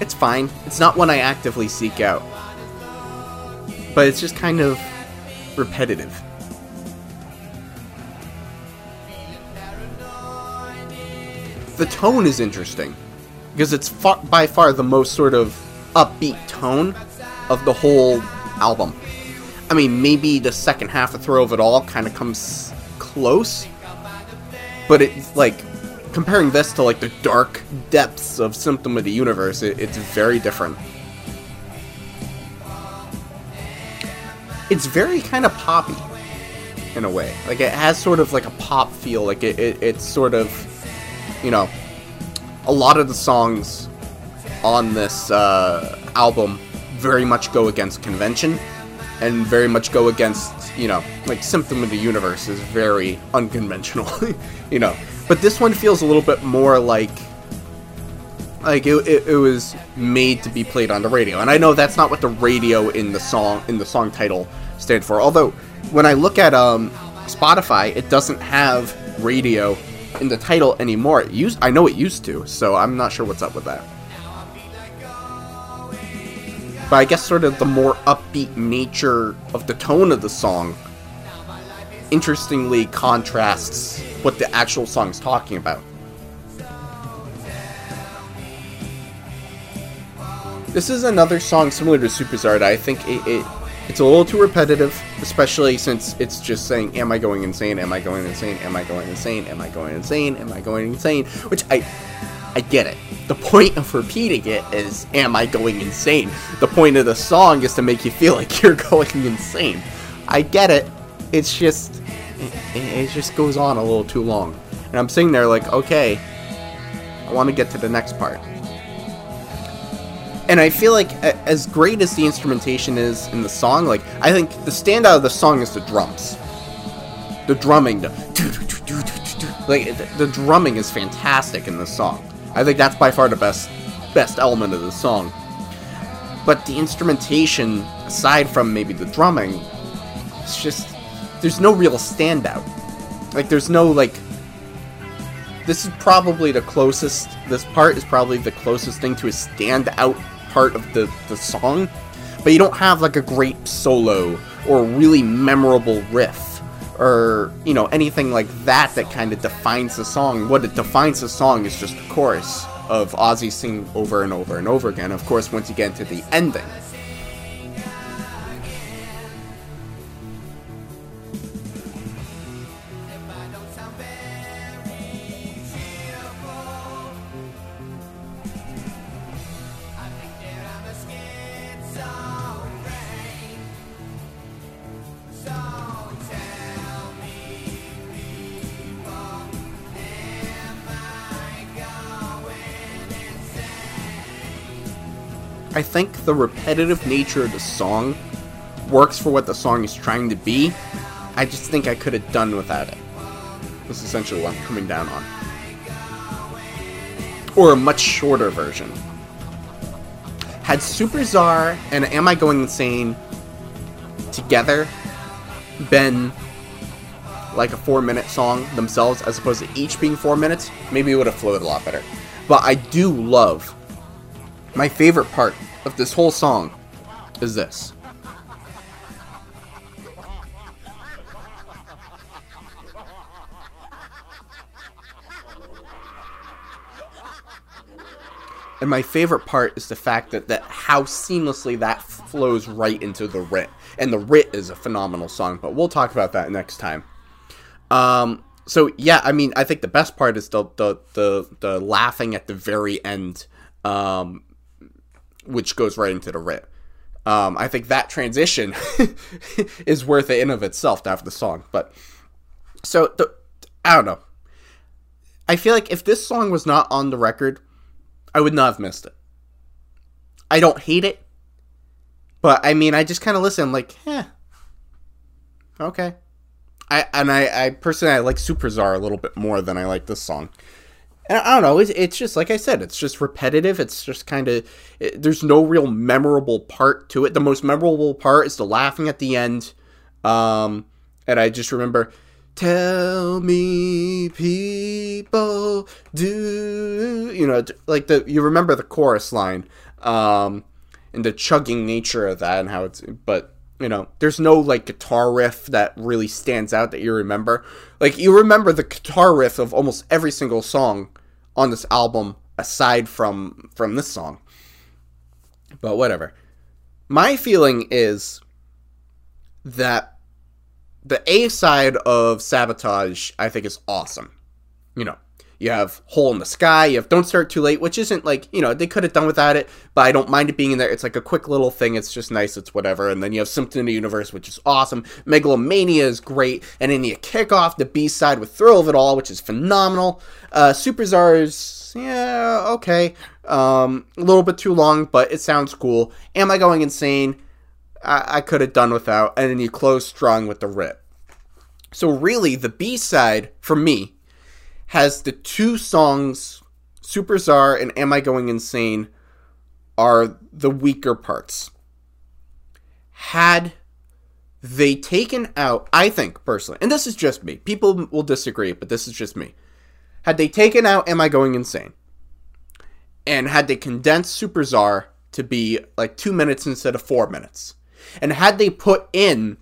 It's fine. It's not one I actively seek out. But it's just kind of repetitive. The tone is interesting because it's far, by far the most sort of upbeat tone of the whole album. I mean, maybe the second half of Thrill of It All kind of comes close, but it's like comparing this to like the dark depths of Symptom of the Universe, it, it's very different. It's very kind of poppy in a way. Like it has sort of like a pop feel. Like it, it it's sort of, you know, a lot of the songs on this uh, album very much go against convention and very much go against you know, like Symptom of the Universe is very unconventional, you know. But this one feels a little bit more like like it, it, it, was made to be played on the radio and i know that's not what the radio in the song in the song title stand for although when i look at um Spotify, it doesn't have radio in the title anymore. It used, I know it used to, so I'm not sure what's up with that. But I guess sort of the more upbeat nature of the tone of the song interestingly contrasts what the actual song's talking about. This is another song similar to Supertzar. I think it, it it's a little too repetitive, especially since it's just saying, "Am I going insane? Am I going insane? Am I going insane? Am I going insane? Am I going insane?" Which I, I get it. The point of repeating it is, "Am I going insane?" The point of the song is to make you feel like you're going insane. I get it. It's just, it, it just goes on a little too long, and I'm sitting there like, okay, I want to get to the next part and I feel like as great as the instrumentation is in the song, like I think the standout of the song is the drums, the drumming, the like the, drumming is fantastic in the song. I think that's by far the best best element of the song. But the instrumentation, aside from maybe the drumming, it's just there's no real standout. Like there's no like this is probably the closest this part is probably the closest thing to a standout part of the, the song, but you don't have like a great solo or really memorable riff or, you know, anything like that that kind of defines the song. What it defines the song is just the chorus of Ozzy singing over and over and over again. Of course, once you get into the ending, the repetitive nature of the song works for what the song is trying to be. I just think I could have done without it. That's essentially what I'm coming down on. Or a much shorter version. Had Supertzar and Am I Going Insane together been like a four minute song themselves as opposed to each being four minutes, maybe it would have flowed a lot better. But I do love my favorite part of this whole song is this. And my favorite part is the fact that, that how seamlessly that flows right into the writ. And the writ is a phenomenal song, but we'll talk about that next time. Um, so yeah, I mean, I think the best part is the the the, the laughing at the very end. Um, which goes right into the writ. Um, I think that transition is worth it in of itself to have the song. But so the, I don't know. I feel like if this song was not on the record, I would not have missed it. I don't hate it, but I mean, I just kind of listen like, eh, okay. I and I, I personally I like Supertzar a little bit more than I like this song. And I don't know. It's, it's just like I said. It's just repetitive. It's just kind of. There's no real memorable part to it. The most memorable part is the laughing at the end. Um, and I just remember, "Tell me, people, do you know?" Like the you remember the chorus line, um, and the chugging nature of that, and how it's. But you know, there's no like guitar riff that really stands out that you remember. Like you remember the guitar riff of almost every single song on this album aside from from this song. But whatever. My feeling is that the A side of Sabotage I think is awesome. You know, you have Hole in the Sky, you have Don't Start Too Late, which isn't like, you know, they could have done without it, but I don't mind it being in there. It's like a quick little thing, it's just nice, it's whatever. And then you have Symptom of the Universe, which is awesome. Megalomania is great. And then you kick off the B side with Thrill of It All, which is phenomenal. Uh, Supertzar's, yeah, okay. Um, a little bit too long, but it sounds cool. Am I Going Insane? I, I could have done without. And then you close strong with the writ. So really, the B side, for me, has the two songs Supertzar and Am I Going Insane are the weaker parts. Had they taken out, I think personally, and this is just me. People will disagree, but this is just me. Had they taken out Am I Going Insane? And had they condensed Supertzar to be like two minutes instead of four minutes. And had they put in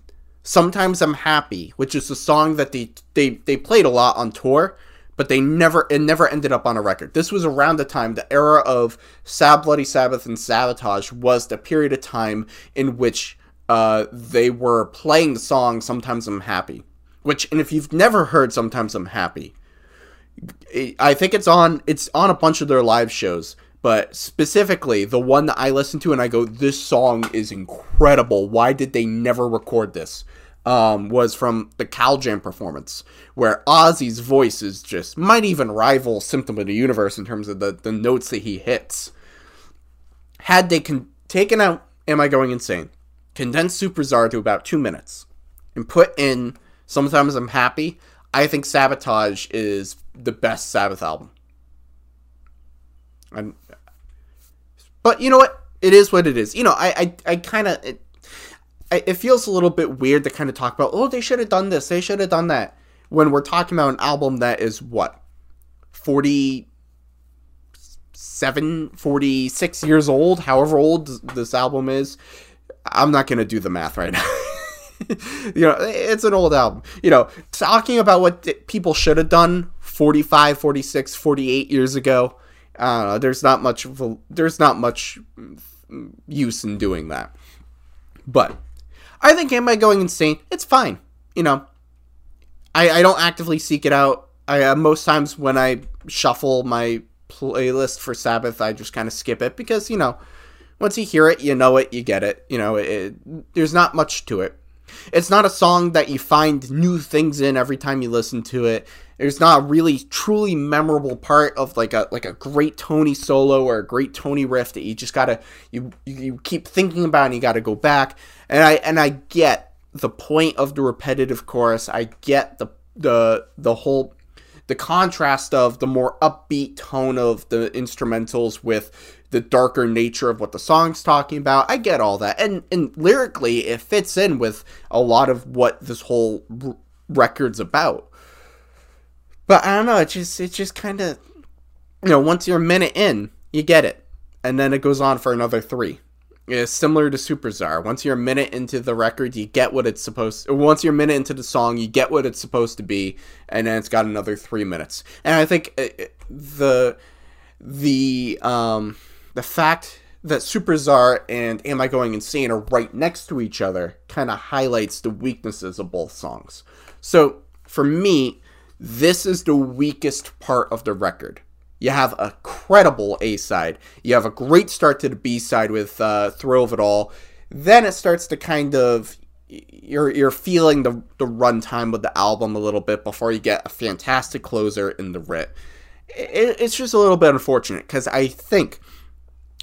Sometimes I'm Happy, which is a song that they, they, they played a lot on tour, but they never it never ended up on a record. This was around the time the era of Sab Bloody Sabbath and Sabotage was the period of time in which uh, they were playing the song Sometimes I'm Happy. Which and if you've never heard Sometimes I'm Happy, I think it's on it's on a bunch of their live shows, but specifically the one that I listen to and I go this song is incredible. Why did they never record this? Um, was from the Cal Jam performance, where Ozzy's voice is just might even rival Symptom of the Universe in terms of the, the notes that he hits. Had they con- taken out Am I Going Insane, condensed Supertzar to about two minutes, and put in Sometimes I'm Happy, I think Sabotage is the best Sabbath album. And, but you know what? It is what it is. You know, I I, I kind of it feels a little bit weird to kind of talk about, oh, they should have done this, they should have done that, when we're talking about an album that is what, 47, 46 years old, however old this album is. I'm not going to do the math right now. you know, it's an old album. You know, talking about what people should have done 45, 46, 48 years ago, uh, there's not much, there's not much use in doing that. But I think Am I Going Insane? It's fine. You know, I, I don't actively seek it out. I uh, most times when I shuffle my playlist for Sabbath, I just kind of skip it because you know, once you hear it, you know it, you get it. You know, it, it, there's not much to it. It's not a song that you find new things in every time you listen to it. There's not a really truly memorable part of like a like a great Tony solo or a great Tony riff that you just gotta you you keep thinking about and you gotta go back and I and I get the point of the repetitive chorus. I get the the the whole the contrast of the more upbeat tone of the instrumentals with the darker nature of what the song's talking about. I get all that. And and lyrically it fits in with a lot of what this whole r- record's about. But I don't know, it just it just kind of you know, once you're a minute in, you get it. And then it goes on for another 3 is similar to Supertzar. Once you're a minute into the record, you get what it's supposed. once you're a minute into the song, you get what it's supposed to be, and then it's got another three minutes. And I think uh, uh, the the um the fact that Supertzar and Am I Going Insane are right next to each other kind of highlights the weaknesses of both songs. So for me, this is the weakest part of the record. You have a credible A side. You have a great start to the B side with uh, Thrill of It All. Then it starts to kind of you're you're feeling the the runtime of the album a little bit before you get a fantastic closer in the writ. It, it's just a little bit unfortunate because I think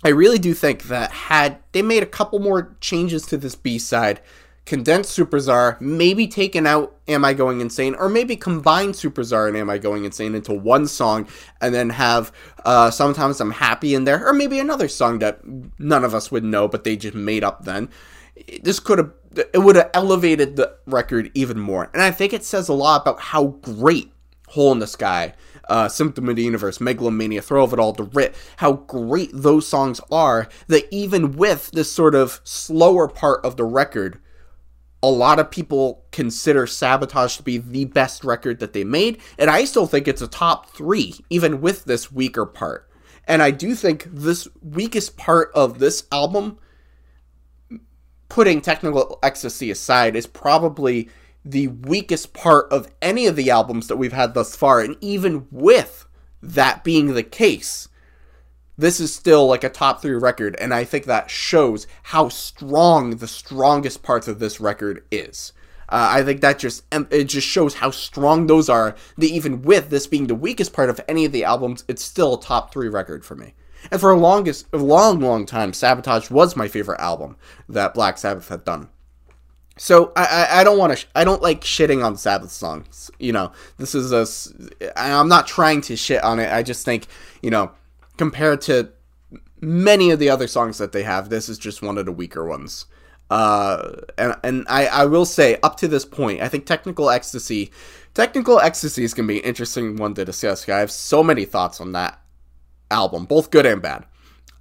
I really do think that had they made a couple more changes to this B side, condensed Supertzar, maybe taken out Am I Going Insane, or maybe combine Supertzar and Am I Going Insane into one song and then have uh, Sometimes I'm Happy in there, or maybe another song that none of us would know, but they just made up then. This could have, it would have elevated the record even more. And I think it says a lot about how great Hole in the Sky, uh, Symptom of the Universe, Megalomania, Thrill of It All, The Writ, how great those songs are that even with this sort of slower part of the record, a lot of people consider Sabotage to be the best record that they made, and I still think it's a top three, even with this weaker part. And I do think this weakest part of this album, putting technical ecstasy aside, is probably the weakest part of any of the albums that we've had thus far. And even with that being the case, this is still like a top three record, and I think that shows how strong the strongest parts of this record is. Uh, I think that just it just shows how strong those are. That even with this being the weakest part of any of the albums, it's still a top three record for me. And for a longest, a long, long time, Sabotage was my favorite album that Black Sabbath had done. So I, I, I don't want to sh- I don't like shitting on Sabbath songs. You know, this is a I'm not trying to shit on it. I just think you know compared to many of the other songs that they have, this is just one of the weaker ones. Uh, and and I, I will say, up to this point, I think Technical Ecstasy, Technical Ecstasy is going to be an interesting one to discuss. I have so many thoughts on that album, both good and bad.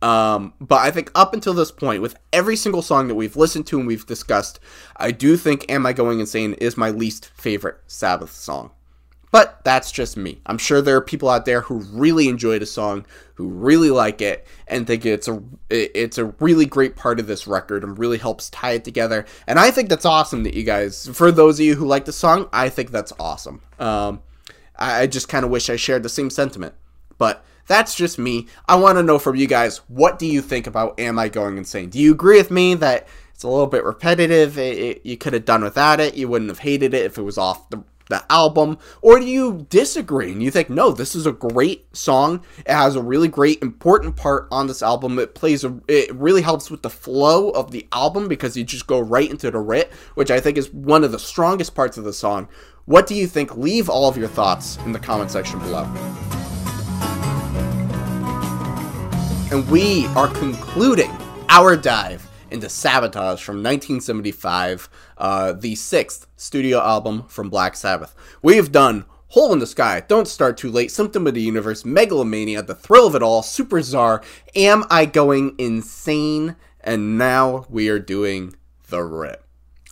Um, but I think up until this point, with every single song that we've listened to and we've discussed, I do think Am I Going Insane is my least favorite Sabbath song. But that's just me. I'm sure there are people out there who really enjoyed the song, who really like it, and think it's a it's a really great part of this record and really helps tie it together. And I think that's awesome that you guys, for those of you who like the song, I think that's awesome. Um, I, I just kind of wish I shared the same sentiment. But that's just me. I want to know from you guys, what do you think about Am I Going Insane? Do you agree with me that it's a little bit repetitive? It, it, you could have done without it. You wouldn't have hated it if it was off the the album, or do you disagree and you think, no, this is a great song? It has a really great important part on this album. It plays a, it really helps with the flow of the album because you just go right into the writ, which I think is one of the strongest parts of the song. What do you think? Leave all of your thoughts in the comment section below. And we are concluding our dive into Sabotage from 1975, uh, the sixth studio album from Black Sabbath. We have done Hole in the Sky, Don't Start Too Late, Symptom of the Universe, Megalomania, The Thrill of It All, Supertzar, Am I Going Insane? And now we are doing The Writ.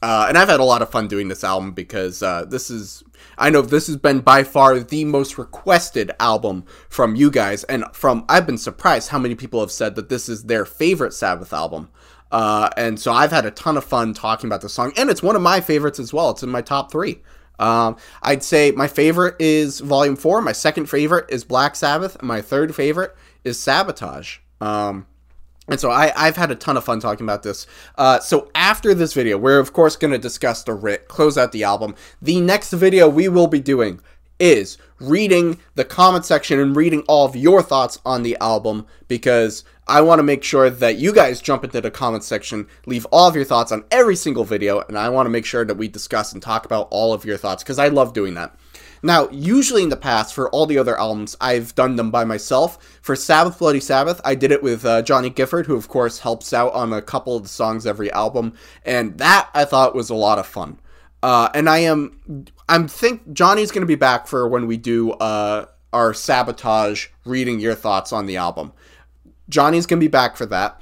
Uh, and I've had a lot of fun doing this album because uh, this is, I know this has been by far the most requested album from you guys. And from, I've been surprised how many people have said that this is their favorite Sabbath album. Uh, and so I've had a ton of fun talking about the song, and it's one of my favorites as well. It's in my top three. Um, I'd say my favorite is Volume 4, my second favorite is Black Sabbath, and my third favorite is Sabotage. Um, and so I, have had a ton of fun talking about this. Uh, so after this video, we're of course going to discuss the writ, close out the album. The next video we will be doing is reading the comment section and reading all of your thoughts on the album because I want to make sure that you guys jump into the comment section, leave all of your thoughts on every single video, and I want to make sure that we discuss and talk about all of your thoughts because I love doing that. Now, usually in the past, for all the other albums, I've done them by myself. For Sabbath Bloody Sabbath, I did it with uh, Johnny Gifford, who of course helps out on a couple of the songs every album, and that I thought was a lot of fun. Uh, and I am, I'm think Johnny's going to be back for when we do uh, our sabotage reading your thoughts on the album. Johnny's going to be back for that.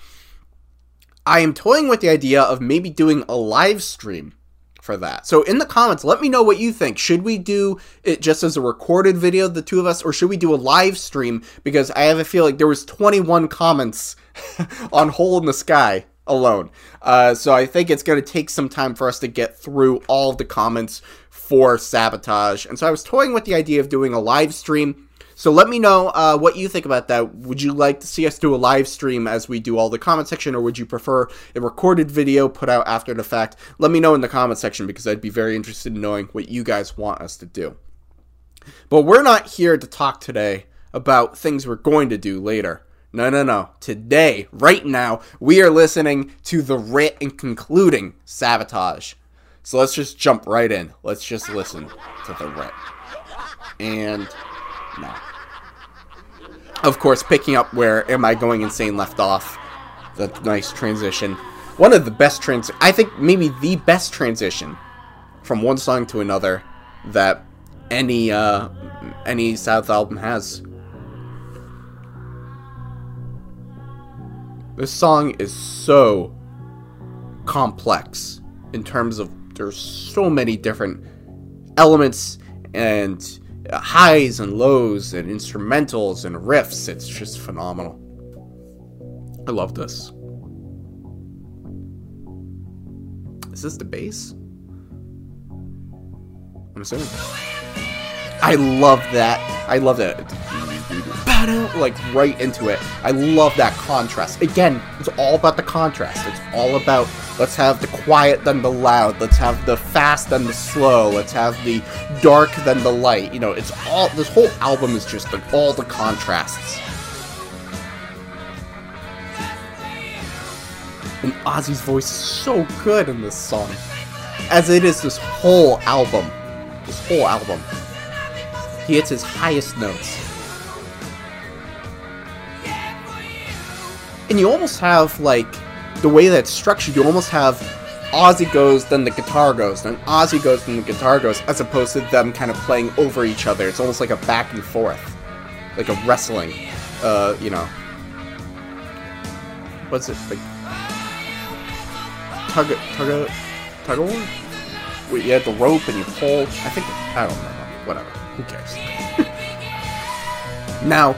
I am toying with the idea of maybe doing a live stream for that. So in the comments, let me know what you think. Should we do it just as a recorded video, the two of us, or should we do a live stream? Because I have a feel like there was 21 comments on Hole in the Sky alone. Uh, so I think it's going to take some time for us to get through all of the comments for Sabotage. And so I was toying with the idea of doing a live stream so let me know uh, what you think about that. Would you like to see us do a live stream as we do all the comment section, or would you prefer a recorded video put out after the fact? Let me know in the comment section because I'd be very interested in knowing what you guys want us to do. But we're not here to talk today about things we're going to do later. No, no, no. Today, right now, we are listening to the writ and concluding sabotage. So let's just jump right in. Let's just listen to the writ. And no. Of course, picking up where Am I Going Insane left off. The nice transition. One of the best trans I think maybe the best transition from one song to another that any uh any Sab album has. This song is so complex in terms of there's so many different elements and uh, highs and lows and instrumentals and riffs. It's just phenomenal. I love this. Is this the bass? I'm assuming. I love that. I love that. Like right into it. I love that contrast. Again, it's all about the contrast. It's all about let's have the quiet then the loud. Let's have the fast then the slow. Let's have the dark then the light. You know, it's all this whole album is just like all the contrasts. And Ozzy's voice is so good in this song. As it is this whole album. This whole album. He hits his highest notes. And you almost have, like, the way that's structured, you almost have Ozzy goes, then the guitar goes, then Ozzy goes, then the guitar goes, as opposed to them kind of playing over each other. It's almost like a back and forth, like a wrestling, uh, you know. What's it like? Tug, tug, tug of? Wait, you had the rope and you pull. I think I don't know. Whatever. Who cares? now,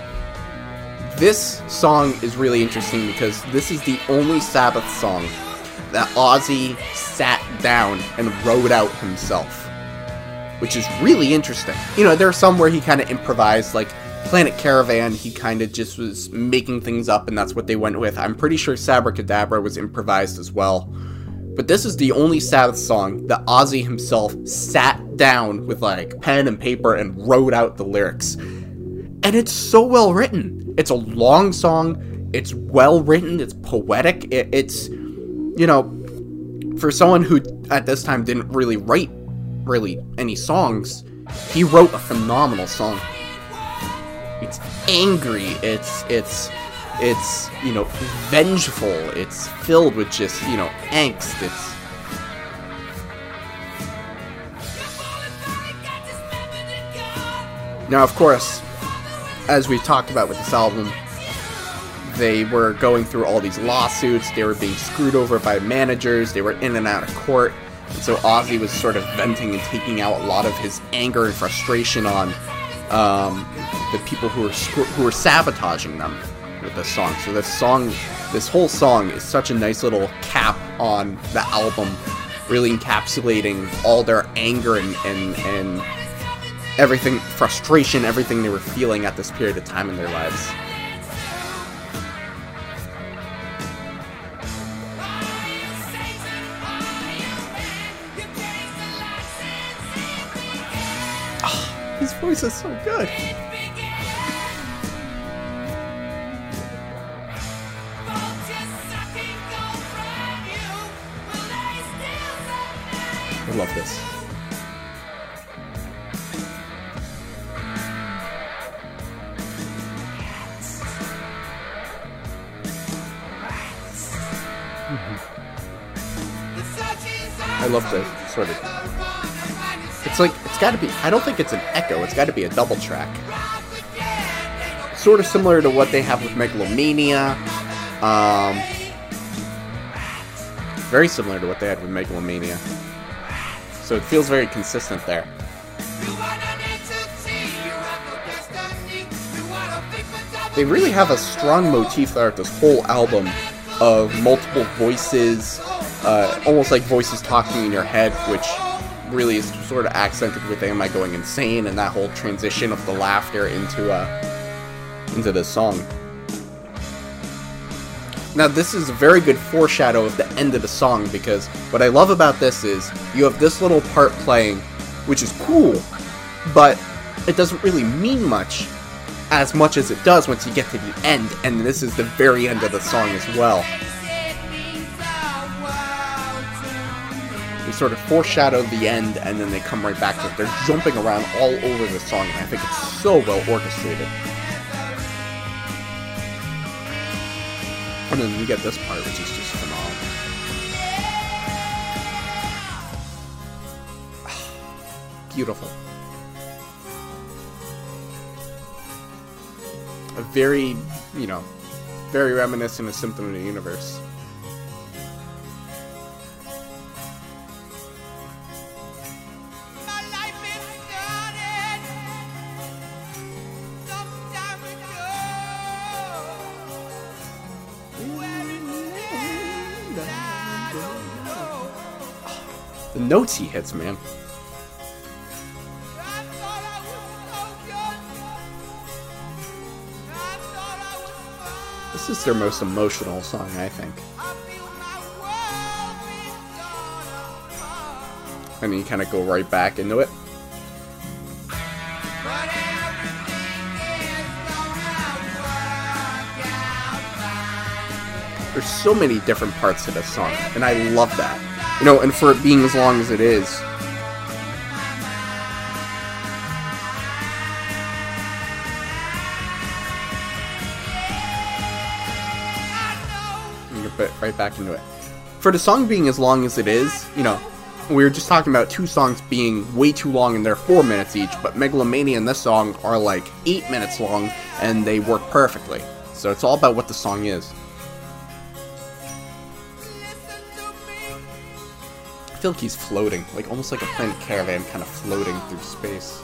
this song is really interesting because this is the only Sabbath song that Ozzy sat down and wrote out himself. Which is really interesting. You know, there are some where he kind of improvised, like Planet Caravan, he kind of just was making things up, and that's what they went with. I'm pretty sure Sabbra Cadabra was improvised as well. But this is the only Sabbath song that Ozzy himself sat down with like pen and paper and wrote out the lyrics. And it's so well written. It's a long song, it's well written, it's poetic, it, it's, you know, for someone who at this time didn't really write really any songs, he wrote a phenomenal song. It's angry, it's, it's, it's, you know, vengeful. It's filled with just, you know, angst. It's. Now, of course, as we've talked about with this album, they were going through all these lawsuits. They were being screwed over by managers. They were in and out of court. And so Ozzy was sort of venting and taking out a lot of his anger and frustration on um, the people who were who were sabotaging them with this song. So this song, this whole song is such a nice little cap on the album, really encapsulating all their anger and and, and everything, frustration, everything they were feeling at this period of time in their lives. Oh, his voice is so good. I love this. Love the sort of. It's like it's got to be. I don't think it's an echo. It's got to be a double track. Sort of similar to what they have with Megalomania. Um, very similar to what they had with Megalomania. So it feels very consistent there. They really have a strong motif throughout this whole album of multiple voices, uh, almost like voices talking in your head, which really is sort of accented with "Am I Going Insane?" and that whole transition of the laughter into uh, into the song. Now, this is a very good foreshadow of the end of the song because what I love about this is you have this little part playing, which is cool, but it doesn't really mean much as much as it does once you get to the end, and this is the very end of the song as well. They sort of foreshadow the end, and then they come right back to it. They're jumping around all over the song, and I think it's so well orchestrated. And then you get this part, which is just phenomenal. Beautiful. A very, you know, very reminiscent of Symptom of the Universe. Notes he hits, man. This is their most emotional song, I think. And you kind of go right back into it. There's so many different parts to this song, and I love that. You know, and for it being as long as it is, you get right back into it. for the song being as long as it is, you know, we were just talking about two songs being way too long and they're four minutes each, but Megalomania and this song are like eight minutes long and they work perfectly. So it's all about what the song is. Feel like he's floating, like almost like a planet caravan kind of floating through space.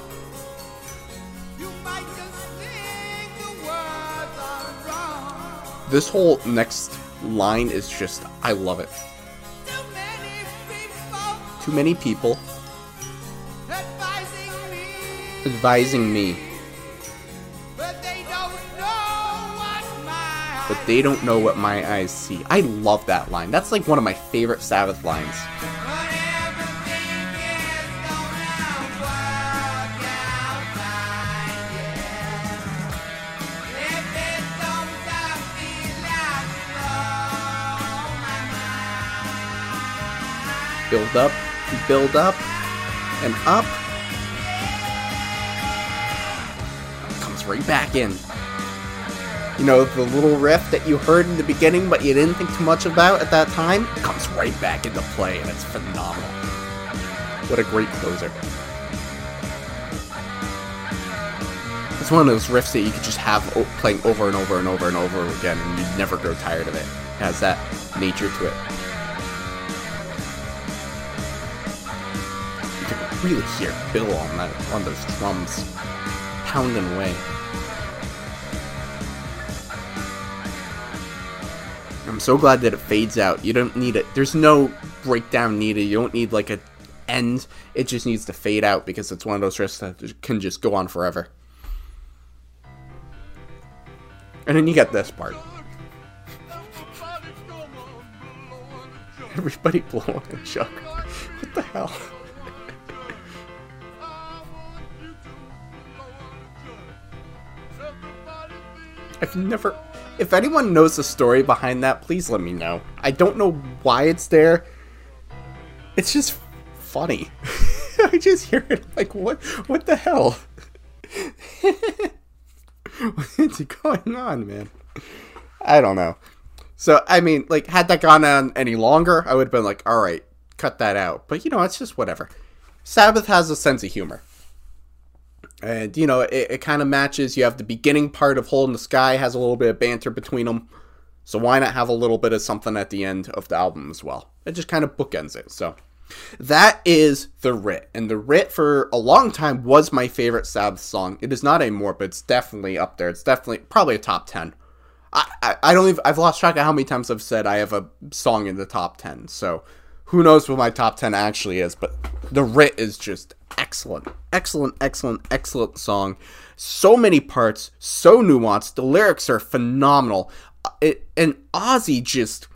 This whole next line is just, I love it. Too many people advising me, but they don't know what my eyes see. I love that line. That's like one of my favorite Sabbath lines. Build up, build up, and up. Comes right back in. You know, the little riff that you heard in the beginning but you didn't think too much about at that time comes right back into play and it's phenomenal. What a great closer. It's one of those riffs that you could just have playing over and over and over and over again and you'd never grow tired of it. It has that nature to it. Really hear Bill on that on those drums pounding away. I'm so glad that it fades out. You don't need it. There's no breakdown needed. You don't need like a end. It just needs to fade out because it's one of those riffs that can just go on forever. And then you get this part. Everybody blowing a jug. What the hell? I've never. If anyone knows the story behind that, please let me know. I don't know why it's there. It's just funny. I just hear it like, what? What the hell? What's going on, man? I don't know. So I mean, like, had that gone on any longer, I would have been like, all right, cut that out. But you know, it's just whatever. Sabbath has a sense of humor. And, you know, it, it kind of matches. You have the beginning part of Hole in the Sky has a little bit of banter between them. So why not have a little bit of something at the end of the album as well? It just kind of bookends it. So that is The Writ. And The Writ for a long time was my favorite Sabbath song. It is not anymore, but it's definitely up there. It's definitely probably a top 10. I, I, I don't even, I've lost track of how many times I've said I have a song in the top 10. So who knows what my top 10 actually is, but The Writ is just excellent, excellent, excellent, excellent song. So many parts, so nuanced. The lyrics are phenomenal. Uh, it, and Ozzy just,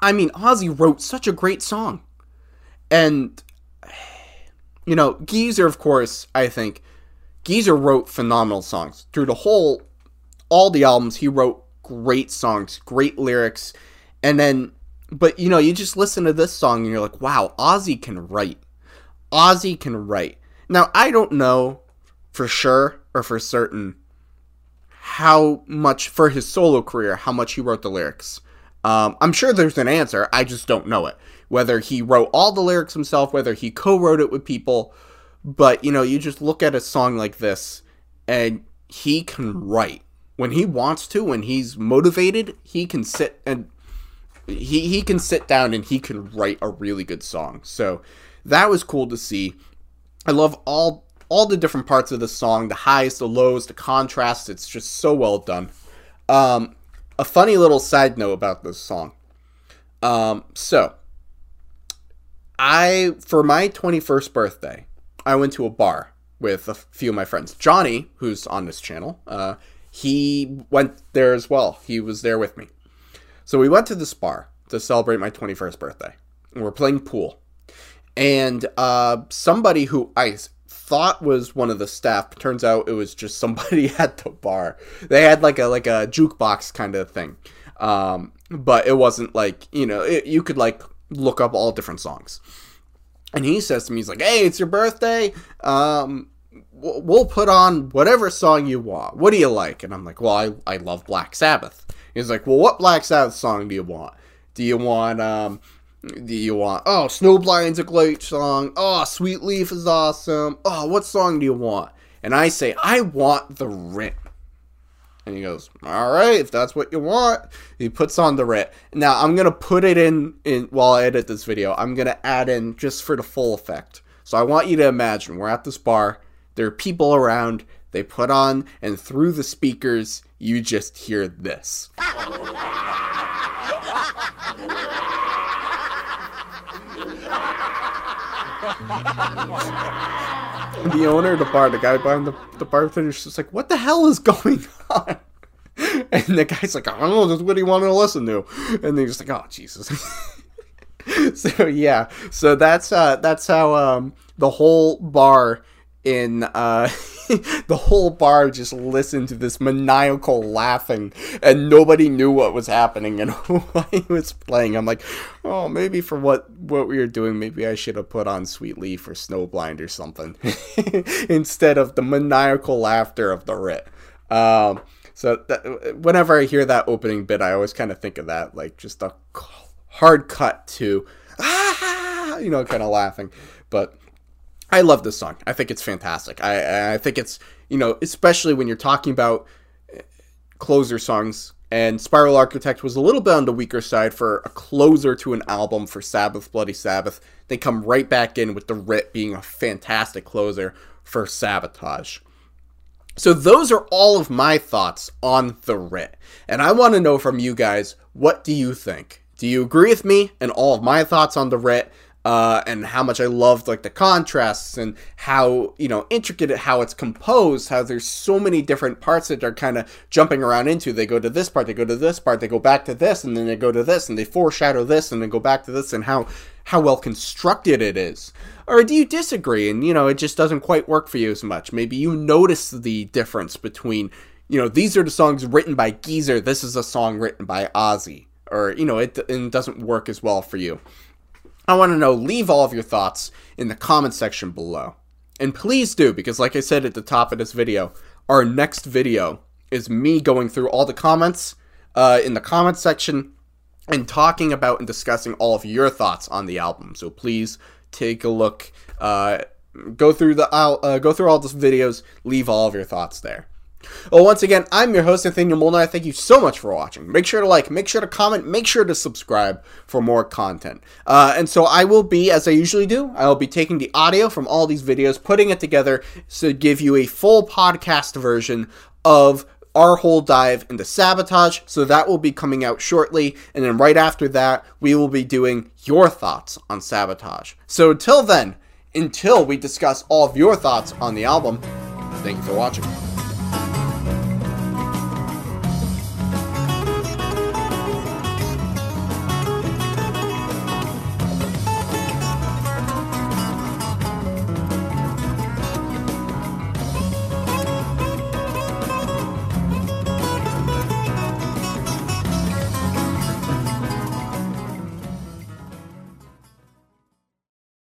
I mean, Ozzy wrote such a great song. And, you know, Geezer, of course, I think, Geezer wrote phenomenal songs. Through the whole, all the albums, he wrote great songs, great lyrics. And then, but, you know, you just listen to this song and you're like, wow, Ozzy can write. Ozzy can write. Now, I don't know for sure or for certain how much for his solo career, how much he wrote the lyrics. Um, I'm sure there's an answer. I just don't know it. Whether he wrote all the lyrics himself, whether he co-wrote it with people, but you know, you just look at a song like this, and he can write when he wants to. When he's motivated, he can sit and he he can sit down and he can write a really good song. So that was cool to see. I love all all the different parts of the song, the highs, the lows, the contrast. It's just so well done. Um, a funny little side note about this song. Um, so, I for my 21st birthday, I went to a bar with a few of my friends. Johnny, who's on this channel, uh, he went there as well. He was there with me. So we went to this bar to celebrate my 21st birthday. And we're playing pool and uh, somebody who I thought was one of the staff turns out it was just somebody at the bar. They had like a like a jukebox kind of thing, um, but it wasn't like you know it, you could like look up all different songs. And he says to me, he's like, "Hey, it's your birthday. Um, we'll put on whatever song you want. What do you like?" And I'm like, "Well, I I love Black Sabbath." He's like, "Well, what Black Sabbath song do you want?" Do you want um do you want oh Snowblind's a great song. Oh Sweet Leaf is awesome. Oh what song do you want? And I say, I want the writ. And he goes, All right, if that's what you want. He puts on the writ. Now I'm gonna put it in in while I edit this video, I'm gonna add in just for the full effect. So I want you to imagine we're at this bar, there are people around, they put on, and through the speakers, you just hear this. the owner of the bar, the guy behind the, the bartender's just like, what the hell is going on? And the guy's like, I don't know, that's what he wanted to listen to. And they're just like, oh Jesus. so yeah, so that's uh that's how um the whole bar in uh the whole bar just listened to this maniacal laughing and nobody knew what was happening and why he was playing. I'm like, oh, maybe for what what we were doing, maybe I should have put on Sweet Leaf or Snowblind or something instead of the maniacal laughter of the writ. Um, so that, whenever I hear that opening bit, I always kind of think of that, like just a hard cut to ah, you know, kind of laughing, but I love this song. I think it's fantastic. I I think it's you know especially when you're talking about eh, closer songs. And Spiral Architect was a little bit on the weaker side for a closer to an album for Sabbath Bloody Sabbath. They come right back in with the Writ being a fantastic closer for Sabotage. So those are all of my thoughts on the Writ. And I want to know from you guys, what do you think? Do you agree with me and all of my thoughts on the Writ? Uh, and how much I loved like the contrasts and how you know intricate how it's composed. How there's so many different parts that are kind of jumping around into. They go to this part, they go to this part, they go back to this, and then they go to this, and they foreshadow this, and then go back to this, and how how well constructed it is. Or do you disagree and you know it just doesn't quite work for you as much? Maybe you notice the difference between you know these are the songs written by Geezer. This is a song written by Ozzy. Or you know it, it doesn't work as well for you. I want to know, leave all of your thoughts in the comment section below. And please do, because like I said at the top of this video, our next video is me going through all the comments uh, in the comment section and talking about and discussing all of your thoughts on the album. So please take a look, uh, go through the uh, go through all the videos, leave all of your thoughts there. Well, once again, I'm your host, Nathaniel Molnar. Thank you so much for watching. Make sure to like, make sure to comment, make sure to subscribe for more content. Uh, and so I will be, as I usually do, I will be taking the audio from all these videos, putting it together to give you a full podcast version of our whole dive into sabotage. So that will be coming out shortly. And then right after that, we will be doing your thoughts on sabotage. So until then, until we discuss all of your thoughts on the album, thank you for watching.